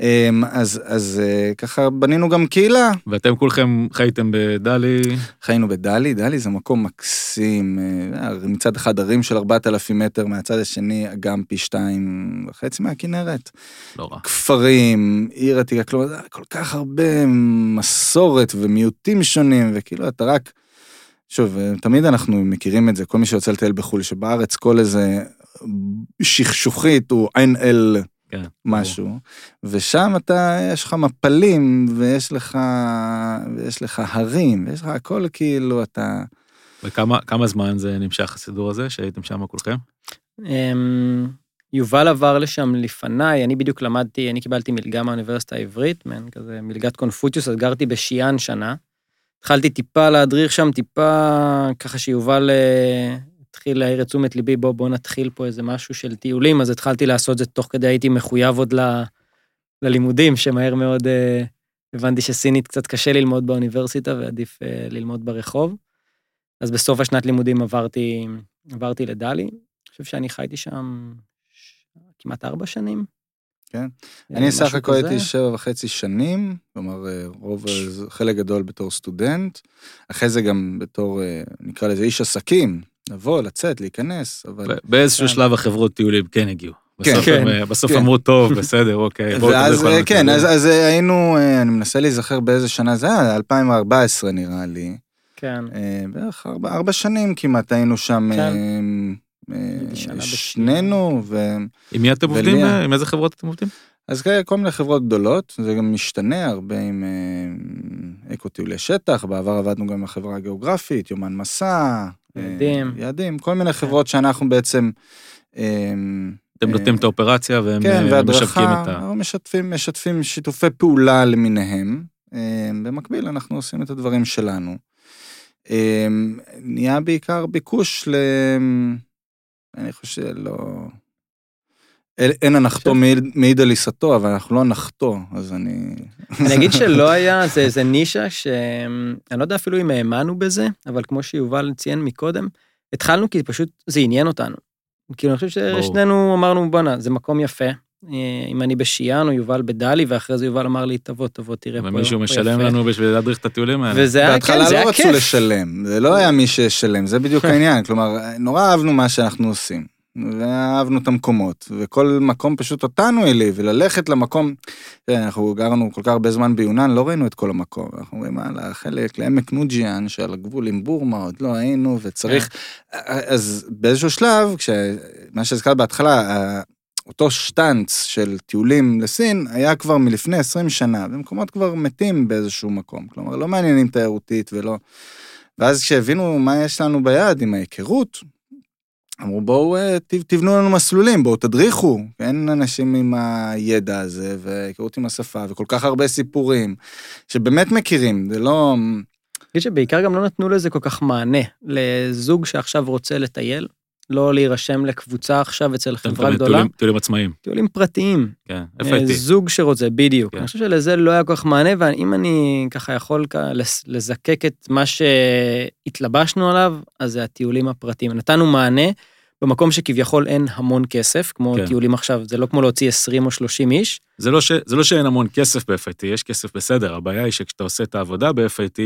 אמ, אז, אז אה, ככה בנינו גם קהילה. ואתם כולכם חייתם בדלי, חיינו בדלי, דלי זה מקום מקסים, אה, מצד אחד ערים של 4,000 מטר, מהצד השני אגם פי שתיים וחצי מהכנרת. לא רע. כפרים, עיר עתיקה, כלומר, זה כל כך הרבה מסורת ומיעוטים שונים, וכאילו אתה רק... שוב, אה, תמיד אנחנו מכירים את זה, כל מי שיוצא לטייל בחו"ל, שבארץ כל איזה שכשוכית הוא עין אל כן. משהו, ושם אתה, יש לך מפלים, ויש לך, ויש לך הרים, ויש לך הכל כאילו, אתה... וכמה כמה זמן זה נמשך הסידור הזה, שהייתם שם כולכם? אמ, יובל עבר לשם לפניי, אני בדיוק למדתי, אני קיבלתי מלגה מהאוניברסיטה העברית, מעין כזה מלגת קונפוציוס, אז גרתי בשיאן שנה. התחלתי טיפה להדריך שם, טיפה ככה שיובל אה, התחיל להעיר את תשומת ליבי, בוא, בוא נתחיל פה איזה משהו של טיולים, אז התחלתי לעשות זה תוך כדי הייתי מחויב עוד ל, ללימודים, שמהר מאוד אה, הבנתי שסינית קצת קשה ללמוד באוניברסיטה ועדיף אה, ללמוד ברחוב. אז בסוף השנת לימודים עברתי, עברתי לדלי. אני חושב שאני חייתי שם ש- כמעט ארבע שנים. כן. אה, אני סך הכל. הייתי שבע וחצי שנים, כלומר אה, רוב, חלק גדול בתור סטודנט, אחרי זה גם בתור, אה, נקרא לזה איש עסקים, לבוא, לצאת, להיכנס, אבל... באיזשהו. שלב החברות טיולים כן הגיעו. כן. בסוף כן. הם, אה, בסוף כן. אמרו, טוב, בסדר, אוקיי, בואו ואז, אה, כן, טיולים." אז, אז אה, היינו, אני מנסה להיזכר באיזה שנה זה היה, 2014 נראה לי. כן. בערך ארבע, ארבע שנים כמעט היינו שם, כן. שנינו, ו... עם מי אתם עובדים? עם איזה חברות אתם עובדים? אז כאלה כל מיני חברות גדולות, זה גם משתנה הרבה עם אקו טיולי שטח, בעבר עבדנו גם עם החברה הגיאוגרפית, יומן מסע, יעדים. יעדים, כל מיני חברות שאנחנו בעצם... אה, אתם אה, נותנים את האופרציה והם כן, אה, משווקים והדרכה, את ה... אנחנו משתפים, משתפים שיתופי פעולה למיניהם. אה, במקביל אנחנו עושים את הדברים שלנו. אה, נהיה בעיקר ביקוש ל... אני חושב, לא... אין- הנחתו מעיד- על עיסתו, אבל אנחנו לא נחתו, אז אני... אני אגיד שלא היה, זה, זה נישה שאני לא יודע אפילו אם האמנו בזה, אבל כמו שיובל ציין מקודם, התחלנו כי פשוט זה עניין אותנו. כאילו, אני חושב. ששנינו אמרנו, בואנה, זה מקום יפה. אה, אם אני בשיאן או יובל בדלי, ואחרי זה יובל אמר לי, תבוא, תבוא, תראה פה. ומישהו משלם יפה." לנו בשביל להדריך את הטיולים האלה. וזה היה, כן, בהתחלה זה לא היה רצו כיף. לשלם, זה לא היה מי שישלם, זה בדיוק העניין. כלומר, נורא אהבנו מה שאנחנו עושים. ואהבנו את המקומות, וכל מקום פשוט אותנו העליב, וללכת למקום, תראה, אנחנו גרנו כל כך הרבה זמן ביונן, לא ראינו את כל המקום, אנחנו אומרים, הלאה, חלק לעמק נוג'יאן, שעל הגבול עם בורמה, עוד לא היינו, וצריך, אז באיזשהו שלב, כש... מה שהזכרת בהתחלה, אותו שטאנץ של טיולים לסין היה כבר מלפני 20 שנה, ומקומות כבר מתים באיזשהו מקום, כלומר, לא מעניינים תיירותית ולא... ואז כשהבינו מה יש לנו ביד עם ההיכרות, אמרו בואו אה, תבנו לנו מסלולים, בואו תדריכו. אין אנשים עם הידע הזה, והיכרות עם השפה, וכל כך הרבה סיפורים, שבאמת מכירים, זה לא... אני חושב שבעיקר גם לא נתנו לזה כל כך מענה. לזוג שעכשיו רוצה לטייל, לא להירשם לקבוצה עכשיו אצל חברה גדולה, טיולים- טיולים עצמאיים. טיולים פרטיים. כן, איפה? זוג שרוצה, בדיוק. כן. אני חושב שלזה לא היה כל כך מענה, ואם אני ככה יכול לזקק את מה שהתלבשנו עליו, אז זה הטיולים הפרטיים. נתנו מענה במקום שכביכול אין המון כסף, כמו כן. טיולים עכשיו, זה לא כמו להוציא 20 או 30 איש. זה לא, ש... זה לא שאין המון כסף ב-FIT, יש כסף בסדר, הבעיה היא שכשאתה עושה את העבודה ב-FIT,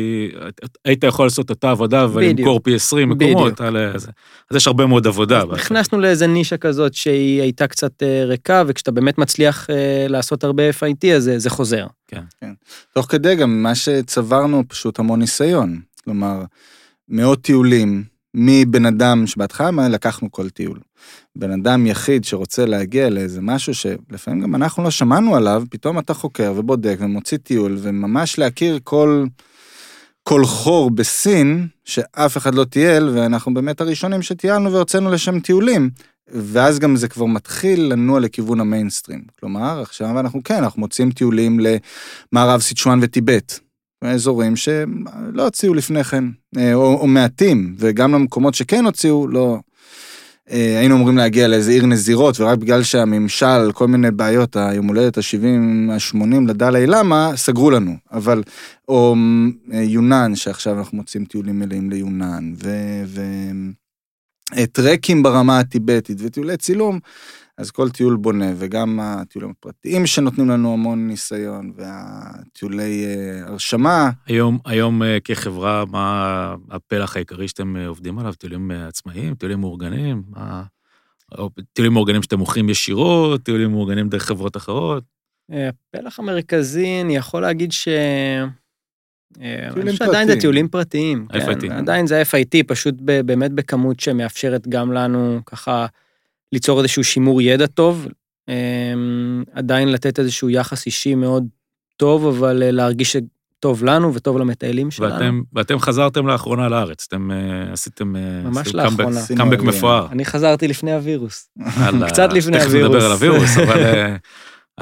היית יכול לעשות אותה עבודה ולמכור פי 20 מקומות. על... זה. אז יש הרבה מאוד עבודה. אז. נכנסנו לאיזה נישה כזאת שהיא הייתה קצת אה, ריקה, וכשאתה באמת מצליח אה, לעשות הרבה FIT, אז זה- זה חוזר. תוך כדי גם מה שצברנו פשוט המון ניסיון. כלומר, מאות טיולים מבן אדם שבהתחלה לקחנו כל טיול. בן אדם יחיד שרוצה להגיע לאיזה משהו שלפעמים גם אנחנו לא שמענו עליו, פתאום אתה חוקר ובודק ומוציא טיול וממש להכיר כל, כל חור בסין שאף אחד לא טייל ואנחנו באמת הראשונים שטיילנו והוצאנו לשם טיולים. ואז גם זה כבר מתחיל לנוע לכיוון המיינסטרים. כלומר, עכשיו אנחנו כן, אנחנו מוצאים טיולים למערב סיצ'ואן וטיבט. אזורים שלא הוציאו לפני כן, אה, או, או מעטים, וגם למקומות שכן הוציאו, לא... אה, היינו אמורים להגיע לאיזה עיר נזירות, ורק בגלל שהממשל, כל מיני בעיות, היום הולדת ה-70, ה-80 לדלאי למה, סגרו לנו. אבל, או אה, יונן, שעכשיו אנחנו מוצאים טיולים מלאים ליונן, ו... ו... ברמה הטיבטית וטיולי צילום, אז כל טיול בונה, וגם הטיולים הפרטיים שנותנים לנו המון ניסיון, והטיולי אה, הרשמה. היום, היום אה, כחברה, מה הפלח העיקרי שאתם אה, עובדים עליו? טיולים עצמאיים, טיולים מאורגנים? מה... או טיולים מאורגנים שאתם מוכרים ישירות, טיולים מאורגנים דרך חברות אחרות? הפלח המרכזי, אני יכול להגיד ש... טיולים חושב שעדיין זה פרטיים. טיולים פרטיים. FIT. כן, עדיין זה FIT, פשוט ב- באמת בכמות שמאפשרת גם לנו ככה ליצור איזשהו שימור ידע טוב, אה, עדיין לתת איזשהו יחס אישי מאוד טוב, אבל אה, להרגיש טוב לנו וטוב למטיילים שלנו. ואתם, ואתם חזרתם לאחרונה לארץ, אתם אה, עשיתם... אה, ממש עשיתם לאחרונה. קאמבק-. מפואר. אני חזרתי לפני הווירוס. קצת לפני תכף נדבר הווירוס. על הווירוס, אבל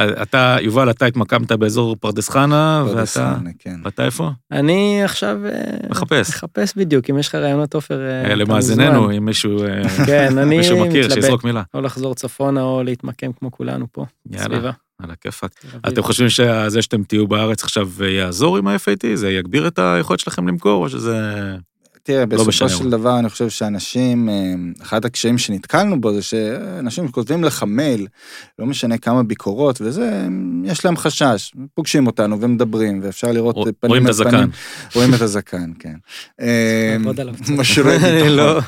אתה, יובל, אתה התמקמת באזור פרדס חנה, פרדס ואתה... חנה, כן. ואתה איפה? אני עכשיו... אה, מחפש. מחפש בדיוק, אם יש לך רעיונות עופר, אה, אה, למאזיננו. אם מישהו כן, אני מישהו מכיר, שיזרוק מילה. או לחזור צפונה או להתמקם כמו כולנו פה, סביבה. על הכיפאק. אתם חושבים שזה שאתם תהיו בארץ עכשיו יעזור עם ה-FAT? זה יגביר את היכולת שלכם למכור, או שזה... תראה, בסופו לא משנה של. דבר אני חושב שאנשים, אה, אחד הקשיים שנתקלנו בו זה שאנשים כותבים לך מייל, לא משנה כמה ביקורות וזה, יש להם חשש, פוגשים אותנו ומדברים, ואפשר לראות רוא- פנים רואים את הזקן. פנים. רואים את הזקן, כן. משרה ביטחון. לא.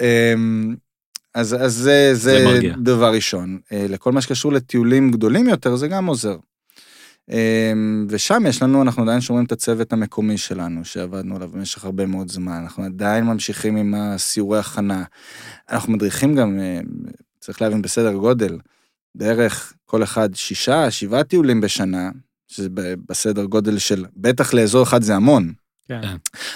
אמ, אז, אז זה, זה, זה. דבר ראשון. אה, לכל מה שקשור לטיולים גדולים יותר, זה גם עוזר. אמ, ושם יש לנו, אנחנו עדיין שומרים את הצוות המקומי שלנו, שעבדנו עליו במשך הרבה מאוד זמן. אנחנו עדיין ממשיכים עם הסיורי הכנה. אנחנו מדריכים גם, אה, צריך להבין, בסדר גודל, בערך כל אחד שישה, שבעה טיולים בשנה, שזה ב- בסדר גודל של, בטח לאזור אחד זה המון. כן.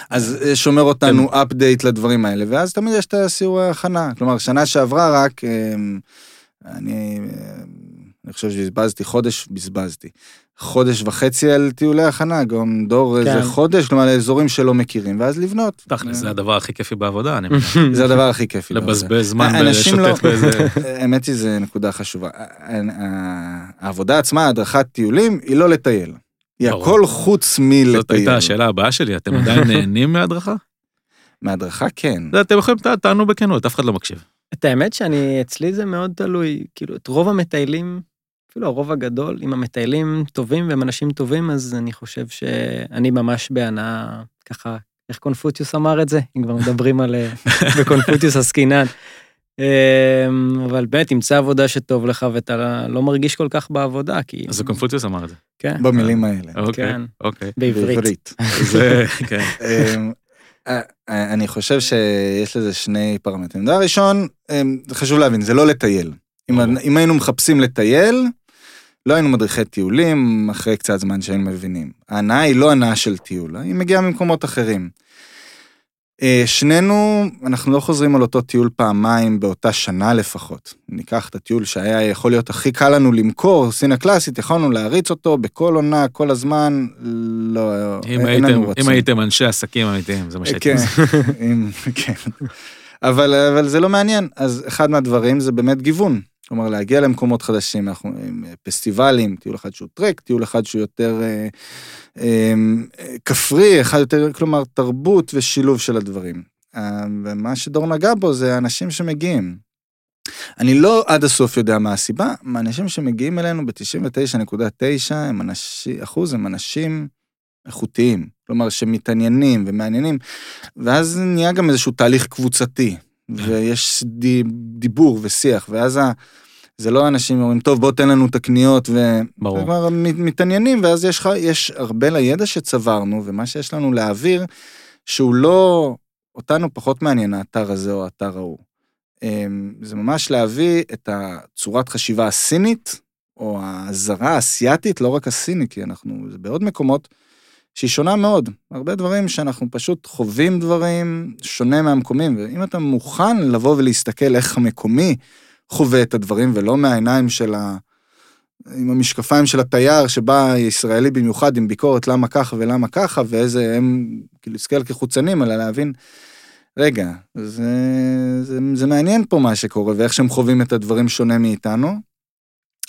אז אה, שומר אותנו אפדייט לדברים האלה, ואז תמיד יש את הסיורי הכנה. כלומר, שנה שעברה רק, אה, אני, אה, אני חושב שבזבזתי חודש, בזבזתי. חודש וחצי על טיולי הכנה, גם דור איזה כן. חודש, כלומר, לאזורים שלא מכירים, ואז לבנות. תכל'ס, זה הדבר הכי כיפי בעבודה, אני מבין. זה הדבר הכי כיפי. לבזבז זמן לא- ולשוטט באיזה... האמת היא, זו נקודה חשובה. ה- ה- העבודה עצמה, הדרכת טיולים, היא לא לטייל. היא. הכל חוץ מלטייל. זאת הייתה השאלה הבאה שלי, אתם עדיין נהנים מהדרכה? מהדרכה כן. זה, אתם יכולים, תענו בכנות, אף אחד לא מקשיב. את האמת שאני, אצלי זה מאוד תלוי, כאילו, את רוב המטיילים, אפילו הרוב הגדול, אם המטיילים טובים והם אנשים טובים, אז אני חושב שאני ממש בהנאה, ככה, איך קונפוציוס אמר את זה? אם כבר מדברים על... אה, בקונפוציוס עסקינן. אמ, אבל באמת, תמצא עבודה שטוב לך ואתה לא מרגיש כל כך בעבודה, כי... אז קונפוציוס אמר את זה. כן, במילים האלה. אוקיי, כן. אוקיי. בעברית. זה, כן. אמ, אה, אה, אני חושב שיש לזה שני פרמטרים. דבר ראשון, אמ, חשוב להבין, זה לא לטייל. אם היינו מחפשים לטייל, לא היינו מדריכי טיולים אחרי קצת זמן שהיינו מבינים. ההנאה היא לא הנאה של טיול, היא מגיעה ממקומות אחרים. אה, שנינו, אנחנו לא חוזרים על אותו טיול פעמיים באותה שנה לפחות. ניקח את הטיול שהיה יכול להיות הכי קל לנו למכור, סין הקלאסית, יכולנו להריץ אותו בכל עונה, כל הזמן, לא, אם אין הייתם- לנו אם רצון. הייתם אנשי עסקים אמיתיים, זה מה שהייתם כן. אם- כן. אבל, אבל זה לא מעניין, אז אחד מהדברים זה באמת גיוון. כלומר, להגיע למקומות חדשים, אנחנו עם פסטיבלים, טיול אחד שהוא טרק, טיול אחד שהוא יותר אה, אה, אה, כפרי, אחד יותר, כלומר, תרבות ושילוב של הדברים. אה, ומה שדור נגע בו זה האנשים שמגיעים. אני לא עד הסוף יודע מה הסיבה, האנשים שמגיעים אלינו ב-99.9 הם אנשים, אחוז הם אנשים איכותיים, כלומר שמתעניינים ומעניינים, ואז נהיה גם איזשהו תהליך קבוצתי, ויש די, דיבור ושיח, ואז ה, זה לא אנשים אומרים, טוב, בוא תן לנו את הקניות, ו... ברור. מת- מתעניינים, ואז יש, לך- יש הרבה לידע שצברנו, ומה שיש לנו להעביר, שהוא לא, אותנו פחות מעניין האתר הזה או האתר ההוא. אמ, זה ממש להביא את הצורת חשיבה הסינית, או הזרה האסייתית, לא רק הסינית, כי אנחנו, זה בעוד מקומות, שהיא שונה מאוד. הרבה דברים שאנחנו פשוט חווים דברים שונה מהמקומים, ואם אתה מוכן לבוא ולהסתכל איך המקומי חווה את הדברים, ולא מהעיניים של ה... עם המשקפיים של התייר שבא ישראלי במיוחד עם ביקורת למה ככה ולמה ככה, ואיזה הם, כאילו, להסתכל כחוצנים, אלא להבין, רגע, זה, זה, זה מעניין פה מה שקורה, ואיך שהם חווים את הדברים שונה מאיתנו.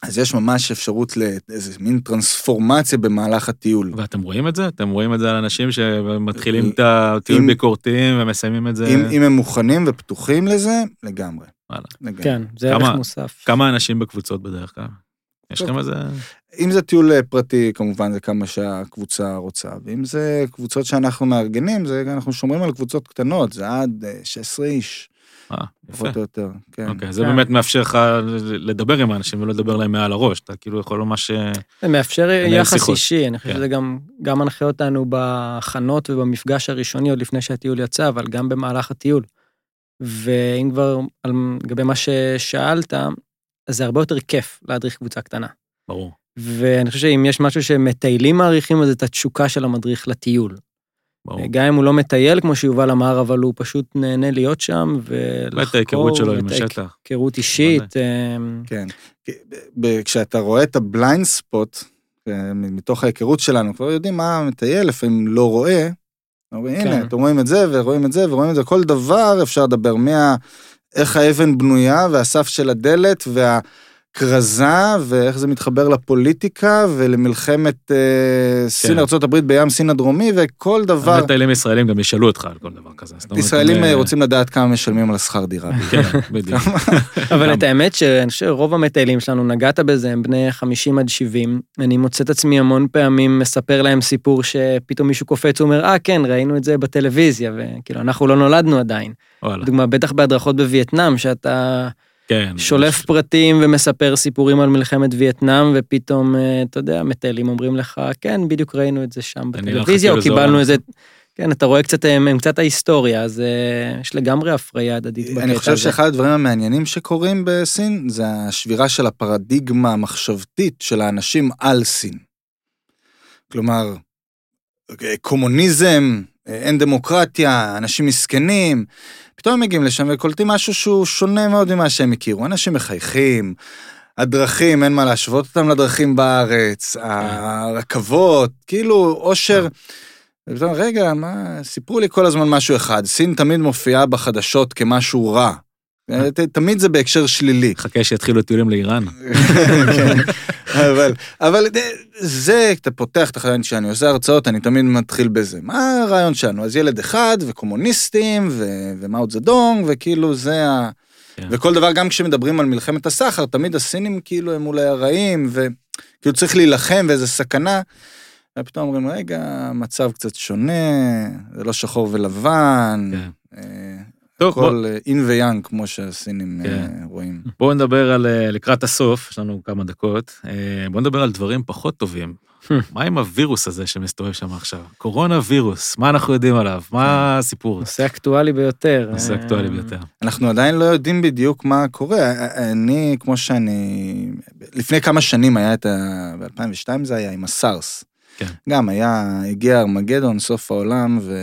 אז יש ממש אפשרות לאיזה מין טרנספורמציה במהלך הטיול. ואתם רואים את זה? אתם רואים את זה על אנשים שמתחילים את הטיול ביקורתיים ומסיימים את זה? אם, אם הם מוכנים ופתוחים לזה, לגמרי. וואלה. לגמרי. כן, זה כמה- ערך מוסף. כמה אנשים בקבוצות בדרך כלל? יש לכם איזה... אם זה טיול אה, פרטי, כמובן זה כמה שהקבוצה רוצה, ואם זה קבוצות שאנחנו מארגנים, זה אנחנו שומרים על קבוצות קטנות, זה עד אה, 16 איש, אה, יפה. פחות או יותר, כן. אוקיי, זה כן. באמת מאפשר לך לדבר עם האנשים ולא לדבר להם מעל הראש, אתה כאילו יכול ממש... אה, זה מאפשר יחס. אישי, אני חושב כן. שזה גם, גם מנחה אותנו בהכנות ובמפגש הראשוני, עוד לפני שהטיול יצא, אבל גם במהלך הטיול. ואם כבר, על- לגבי מה ששאלת, אז זה הרבה יותר כיף להדריך קבוצה קטנה. ברור. ואני חושב שאם יש משהו שמטיילים מעריכים, אז את התשוקה של המדריך לטיול. ברור. גם אם הוא לא מטייל, כמו שיובל אמר, אבל הוא פשוט נהנה להיות שם ולחקור. ואת ההיכרות שלו עם השטח. היכרות אישית. אמ, כן. כשאתה רואה את ה blind spot, אה, מתוך ההיכרות שלנו, כבר יודעים מה המטייל לפעמים לא רואה. אומרים, כן. הנה, אתם רואים את זה, ורואים את זה, ורואים את זה, כל דבר אפשר לדבר, מה... איך האבן בנויה, והסף של הדלת, והכרזה, ואיך זה מתחבר לפוליטיקה, ולמלחמת אה, סין, ארה"ב בים סין הדרומי, וכל דבר. המטיילים ישראלים גם ישאלו אותך על כל דבר כזה. ישראלים אה, אה, רוצים לדעת כמה משלמים על השכר דירה. כן, בדיוק. אבל. את האמת שאני חושב שרוב המטיילים שלנו, נגעת בזה, הם בני 50 עד 70. אני מוצא את עצמי המון פעמים מספר להם סיפור שפתאום מישהו קופץ ואומר, אה, כן, ראינו את זה בטלוויזיה, וכאילו, אנחנו לא נולדנו עדיין. וואלה, לדוגמה, בטח בהדרכות בווייטנאם, שאתה כן. שולף פרטים ומספר סיפורים על מלחמת וייטנאם, ופתאום, אה, אתה יודע, מטיילים אומרים לך, כן, בדיוק ראינו את זה שם בטלוויזיה, או זה קיבלנו. איזה... כן, אתה רואה קצת, הם הם קצת ההיסטוריה, אז אה, יש לגמרי הפריה הדדית בקטע הזה. אני חושב שאחד הדברים המעניינים שקורים בסין זה השבירה של הפרדיגמה המחשבתית של האנשים על סין. כלומר, קומוניזם, אין דמוקרטיה, אנשים מסכנים, פתאום הם מגיעים לשם וקולטים משהו שהוא שונה מאוד ממה שהם הכירו. אנשים מחייכים, הדרכים, אין מה להשוות אותם לדרכים בארץ, הרכבות, כאילו אושר. ופתאום, רגע, מה, סיפרו לי כל הזמן משהו אחד, סין תמיד מופיעה בחדשות כמשהו רע. ת- תמיד זה בהקשר שלילי. חכה שיתחילו טיולים לאיראן. אבל, אבל זה, אתה פותח את החלון שאני עושה הרצאות, אני תמיד מתחיל בזה. מה הרעיון שלנו? אז ילד אחד, וקומוניסטים, ו- ומאו צדונג, וכאילו זה ה... כן. וכל דבר, גם כשמדברים על מלחמת הסחר, תמיד הסינים כאילו הם אולי הרעים, וכאילו צריך להילחם ואיזה סכנה. ופתאום אומרים, רגע, המצב קצת שונה, זה לא שחור ולבן. כן. אה, טוב, הכל אין ויאנג, כמו שהסינים אה, כן. רואים. בואו נדבר על, אה, לקראת הסוף, יש לנו כמה דקות, אה, בואו נדבר על דברים פחות טובים. מה עם הווירוס הזה שמסתובב שם עכשיו? קורונה וירוס, מה אנחנו יודעים עליו? מה הסיפור? נושא אקטואלי ביותר. נושא אה, אקטואלי ביותר. אנחנו עדיין לא יודעים בדיוק מה קורה. אני, כמו שאני... לפני כמה שנים היה את ה... ב-2002 זה היה עם הסארס. כן. גם היה, הגיע ארמגדון, סוף העולם, ו...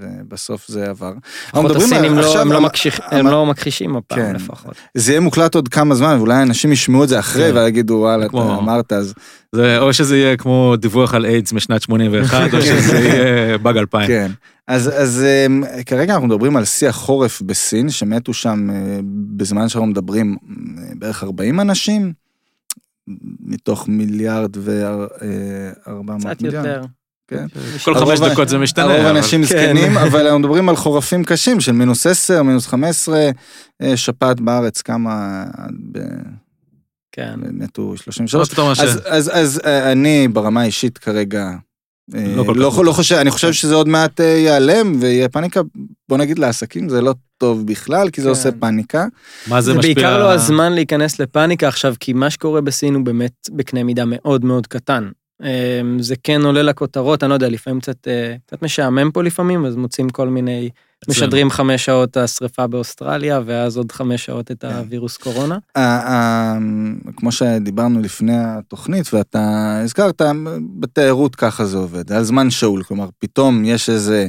ובסוף זה עבר. לפחות הסינים לא- הם לא מקשיח- על- הם לא מכחישים הפעם כן. לפחות. זה יהיה מוקלט עוד כמה זמן, ואולי אנשים ישמעו את זה אחרי כן. ויגידו, וואלה, כמו- אתה אמרת, אז זה, או שזה יהיה כמו דיווח על איידס משנת 81, או שזה יהיה באג 2000. כן. אז, אז אמ, כרגע אנחנו מדברים על שיא החורף בסין, שמתו שם אה, בזמן שאנחנו מדברים אה, בערך 40 אנשים, מתוך מיליארד וארבע מאות קצת מיליון. יותר. כן. כל הרוב חמש דקות זה משתנה. הרוב אבל- אנשים כן. זקנים, אבל אנחנו מדברים על חורפים קשים של מינוס 10, מינוס 15, אה, שפעת בארץ, כמה כן. מתו 33. פתאום הש- אז, אז, אז אה, אני ברמה האישית כרגע, לא כל כך לא. לא חושב, אני חושב שזה עוד מעט אה, ייעלם ויהיה פאניקה, בוא נגיד לעסקים זה לא טוב בכלל, כי זה כן. עושה פאניקה. מה זה זה משפיע? בעיקר לא הזמן להיכנס לפאניקה עכשיו, כי מה שקורה בסין הוא באמת בקנה מידה מאוד מאוד קטן. אמ, זה כן עולה לכותרות, אני לא יודע, לפעמים קצת, אה, קצת משעמם פה לפעמים, אז מוצאים כל מיני, משדרים חמש שעות השריפה באוסטרליה, ואז עוד חמש שעות את כן. הווירוס קורונה. כמו שדיברנו לפני התוכנית ואתה הזכרת, בתיירות ככה זה עובד, על זמן שאול, כלומר פתאום יש איזה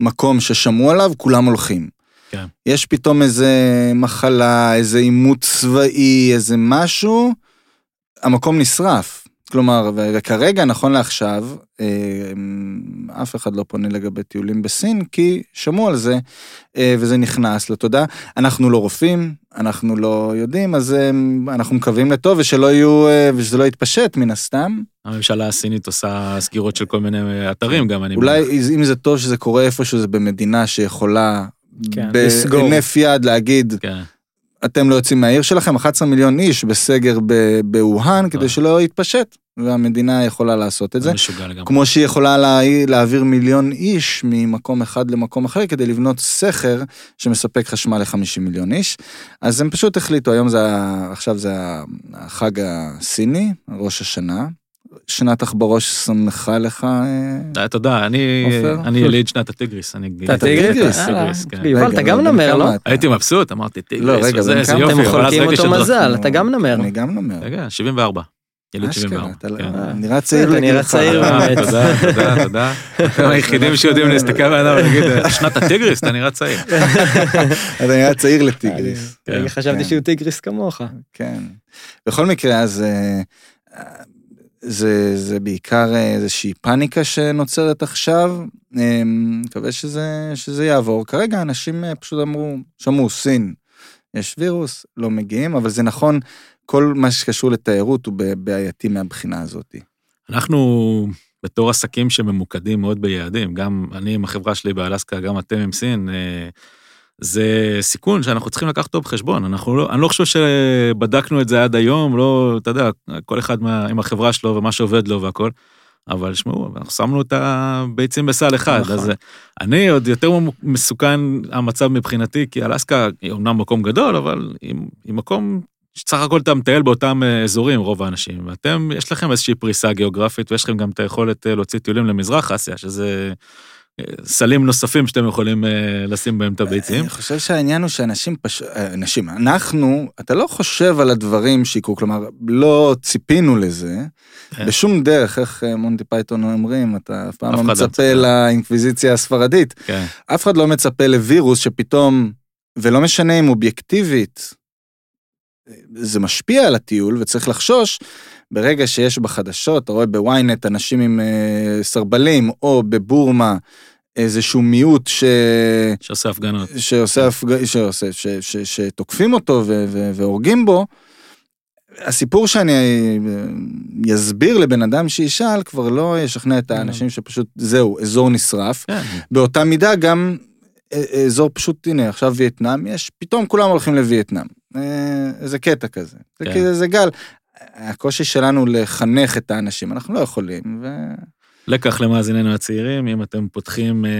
מקום ששמעו עליו, כולם הולכים. כן. יש פתאום איזה מחלה, איזה עימות צבאי, איזה משהו, המקום נשרף. כלומר, וכרגע, נכון לעכשיו, אה, אף אחד לא פונה לגבי טיולים בסין, כי שמעו על זה, אה, וזה נכנס לתודעה. אנחנו לא רופאים, אנחנו לא יודעים, אז אה, אנחנו מקווים לטוב, ושלא יהיו, ושזה לא יתפשט מן הסתם. הממשלה הסינית עושה סגירות של כל מיני אתרים גם, אני אולי מניח. אם זה טוב שזה קורה איפשהו, זה במדינה שיכולה כן, לסגור. בהינף יד להגיד, כן. אתם לא יוצאים מהעיר שלכם, 11 מיליון איש בסגר בווהאן, כדי אה. שלא יתפשט, והמדינה יכולה לעשות את זה. משוגע לגמרי. כמו שהיא יכולה לה, להעביר מיליון איש ממקום אחד למקום אחר כדי לבנות סכר שמספק חשמל ל-50 מיליון איש. אז הם פשוט החליטו, היום זה, עכשיו זה החג הסיני, ראש השנה. שנת עכברוש שמחה לך. אה, אה, אתה יודע, אני עופר? אני יליד שנת הטיגריס. אני גיליתי את הטיגריס? הטיגריס, יאללה. כן. יובל, אתה גם נמר, לא? אתה? הייתי מבסוט, אמרתי טיגריס, לא, רגע, איזה כמה? יופי, אתם חולקים אותו מזל, אתה גם נמר. אני גם נמר. רגע, 74. יליד אשכרה, 74. אתה לא- כן. נראה צעיר אתה נראה. צעיר תודה, באמת. תודה, תודה, תודה. אתם היחידים שיודעים להסתכל האדם ולהגיד, שנת הטיגריס, אתה נראה צעיר. אתה נראה צעיר לטיגריס. כן, חשבתי כן. שהוא טיגריס כמוך. כן. בכל מקרה, אז אה, זה, זה בעיקר אה, איזושהי פאניקה שנוצרת עכשיו. אה, מקווה שזה, שזה יעבור. כרגע אנשים אה, פשוט אמרו, שמעו, סין, יש וירוס, לא מגיעים, אבל זה נכון, כל מה שקשור לתיירות הוא בעייתי מהבחינה הזאת. אנחנו בתור עסקים שממוקדים מאוד ביעדים, גם אני עם החברה שלי באלסקה, גם אתם עם סין, זה סיכון שאנחנו צריכים לקחת אותו בחשבון. אנחנו לא, אני לא חושב שבדקנו את זה עד היום, לא, אתה יודע, כל אחד מה, עם החברה שלו ומה שעובד לו והכל, אבל שמעו, אנחנו שמנו את הביצים בסל אחד, נכון. אז אני עוד יותר מסוכן המצב מבחינתי, כי אלסקה היא אומנם מקום גדול, אבל היא, היא מקום שסך הכל אתה מטייל באותם אה, אזורים, רוב האנשים, ואתם, יש לכם איזושהי פריסה גיאוגרפית, ויש לכם גם את היכולת אה, להוציא טיולים למזרח אסיה, שזה סלים נוספים שאתם יכולים אה, לשים בהם את הביצים. אני חושב שהעניין הוא שאנשים פשוט, אנשים, אנחנו, אתה לא חושב על הדברים שיקרו, כלומר, לא ציפינו לזה, כן. בשום דרך, איך אה, מונטי פייתון אומרים, אתה אף פעם לא לא מצפה מצפה. לאינקוויזיציה הספרדית. כן, אף אחד לא מצפה לווירוס שפתאום, ולא משנה אם אובייקטיבית, זה משפיע על הטיול וצריך לחשוש, ברגע שיש בחדשות, אתה רואה בוויינט אנשים עם אה, סרבלים, או בבורמה איזשהו מיעוט ש... שעושה הפגנות. שעושה, הפג... שעושה, ש... ש... שתוקפים אותו ו... ו... והורגים בו, הסיפור שאני אסביר לבן אדם שישאל כבר לא ישכנע את האנשים שפשוט זהו, אזור נשרף. כן, באותה מידה גם אה, אזור פשוט, הנה עכשיו וייטנאם, יש, פתאום כולם הולכים לווייטנאם. אה, איזה קטע כזה. זה כן. זה גל. הקושי שלנו לחנך את האנשים, אנחנו לא יכולים, ו... לקח למאזיננו הצעירים, אם אתם פותחים אה,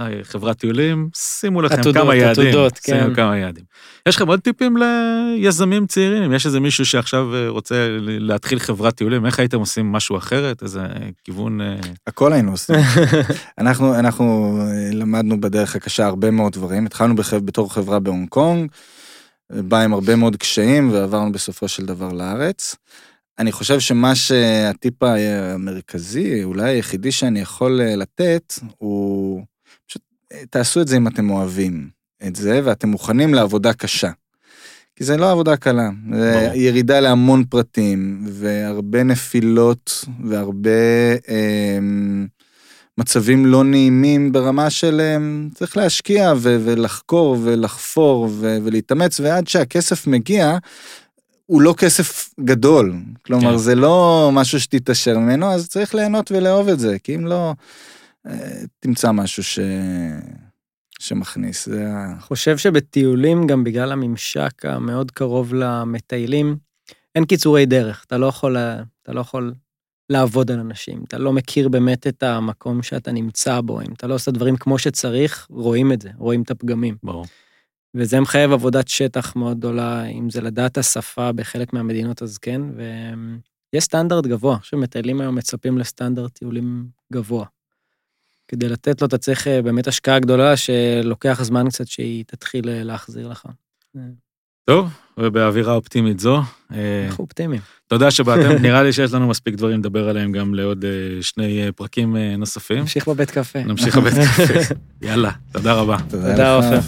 אה, חברת טיולים, שימו לכם עתודות, כמה יעדים. עתודות, שימו כן. כמה יעדים. יש לכם עוד טיפים ליזמים צעירים? אם יש איזה מישהו שעכשיו אה, רוצה להתחיל חברת טיולים, איך הייתם עושים משהו אחרת? איזה כיוון... אה, הכל היינו עושים. אנחנו, אנחנו אה, למדנו בדרך הקשה הרבה מאוד דברים. התחלנו בחב, בתור חברה בהונג קונג, בא עם הרבה מאוד קשיים, ועברנו בסופו של דבר לארץ. אני חושב שמה שהטיפ המרכזי, אולי היחידי שאני יכול אה, לתת, הוא פשוט אה, תעשו את זה אם אתם אוהבים את זה, ואתם מוכנים לעבודה קשה. כי זה לא עבודה קלה, זה ברור. ירידה להמון פרטים, והרבה נפילות, והרבה אה, מצבים לא נעימים ברמה של אה, צריך להשקיע ו- ולחקור ולחפור ו- ולהתאמץ, ועד שהכסף מגיע, הוא לא כסף גדול. כלומר, כן. זה לא משהו שתתעשר ממנו, אז צריך ליהנות ולאהוב את זה, כי אם לא, אה, תמצא משהו ש... שמכניס. זה ה... חושב שבטיולים, גם בגלל הממשק המאוד קרוב למטיילים, אין קיצורי דרך. אתה לא יכול, אתה לא יכול לעבוד על אנשים. אתה לא מכיר באמת את המקום שאתה נמצא בו. אם אתה לא עושה דברים כמו שצריך, רואים את זה, רואים את הפגמים. ברור. וזה מחייב עבודת שטח מאוד גדולה, אם זה לדעת השפה בחלק מהמדינות, אז כן, ויש סטנדרט גבוה. שמטיילים היום מצפים לסטנדרט טיולים גבוה. כדי לתת לו, אתה צריך אה, באמת השקעה גדולה, שלוקח זמן קצת שהיא תתחיל אה, להחזיר לך. טוב, ובאווירה אופטימית זו, אה, אנחנו אופטימיים. תודה שבאתם, נראה לי שיש לנו מספיק דברים לדבר עליהם גם לעוד אה, שני אה, פרקים נוספים. נמשיך בבית קפה. נמשיך לבית קפה. יאללה, תודה רבה. תודה. עופר.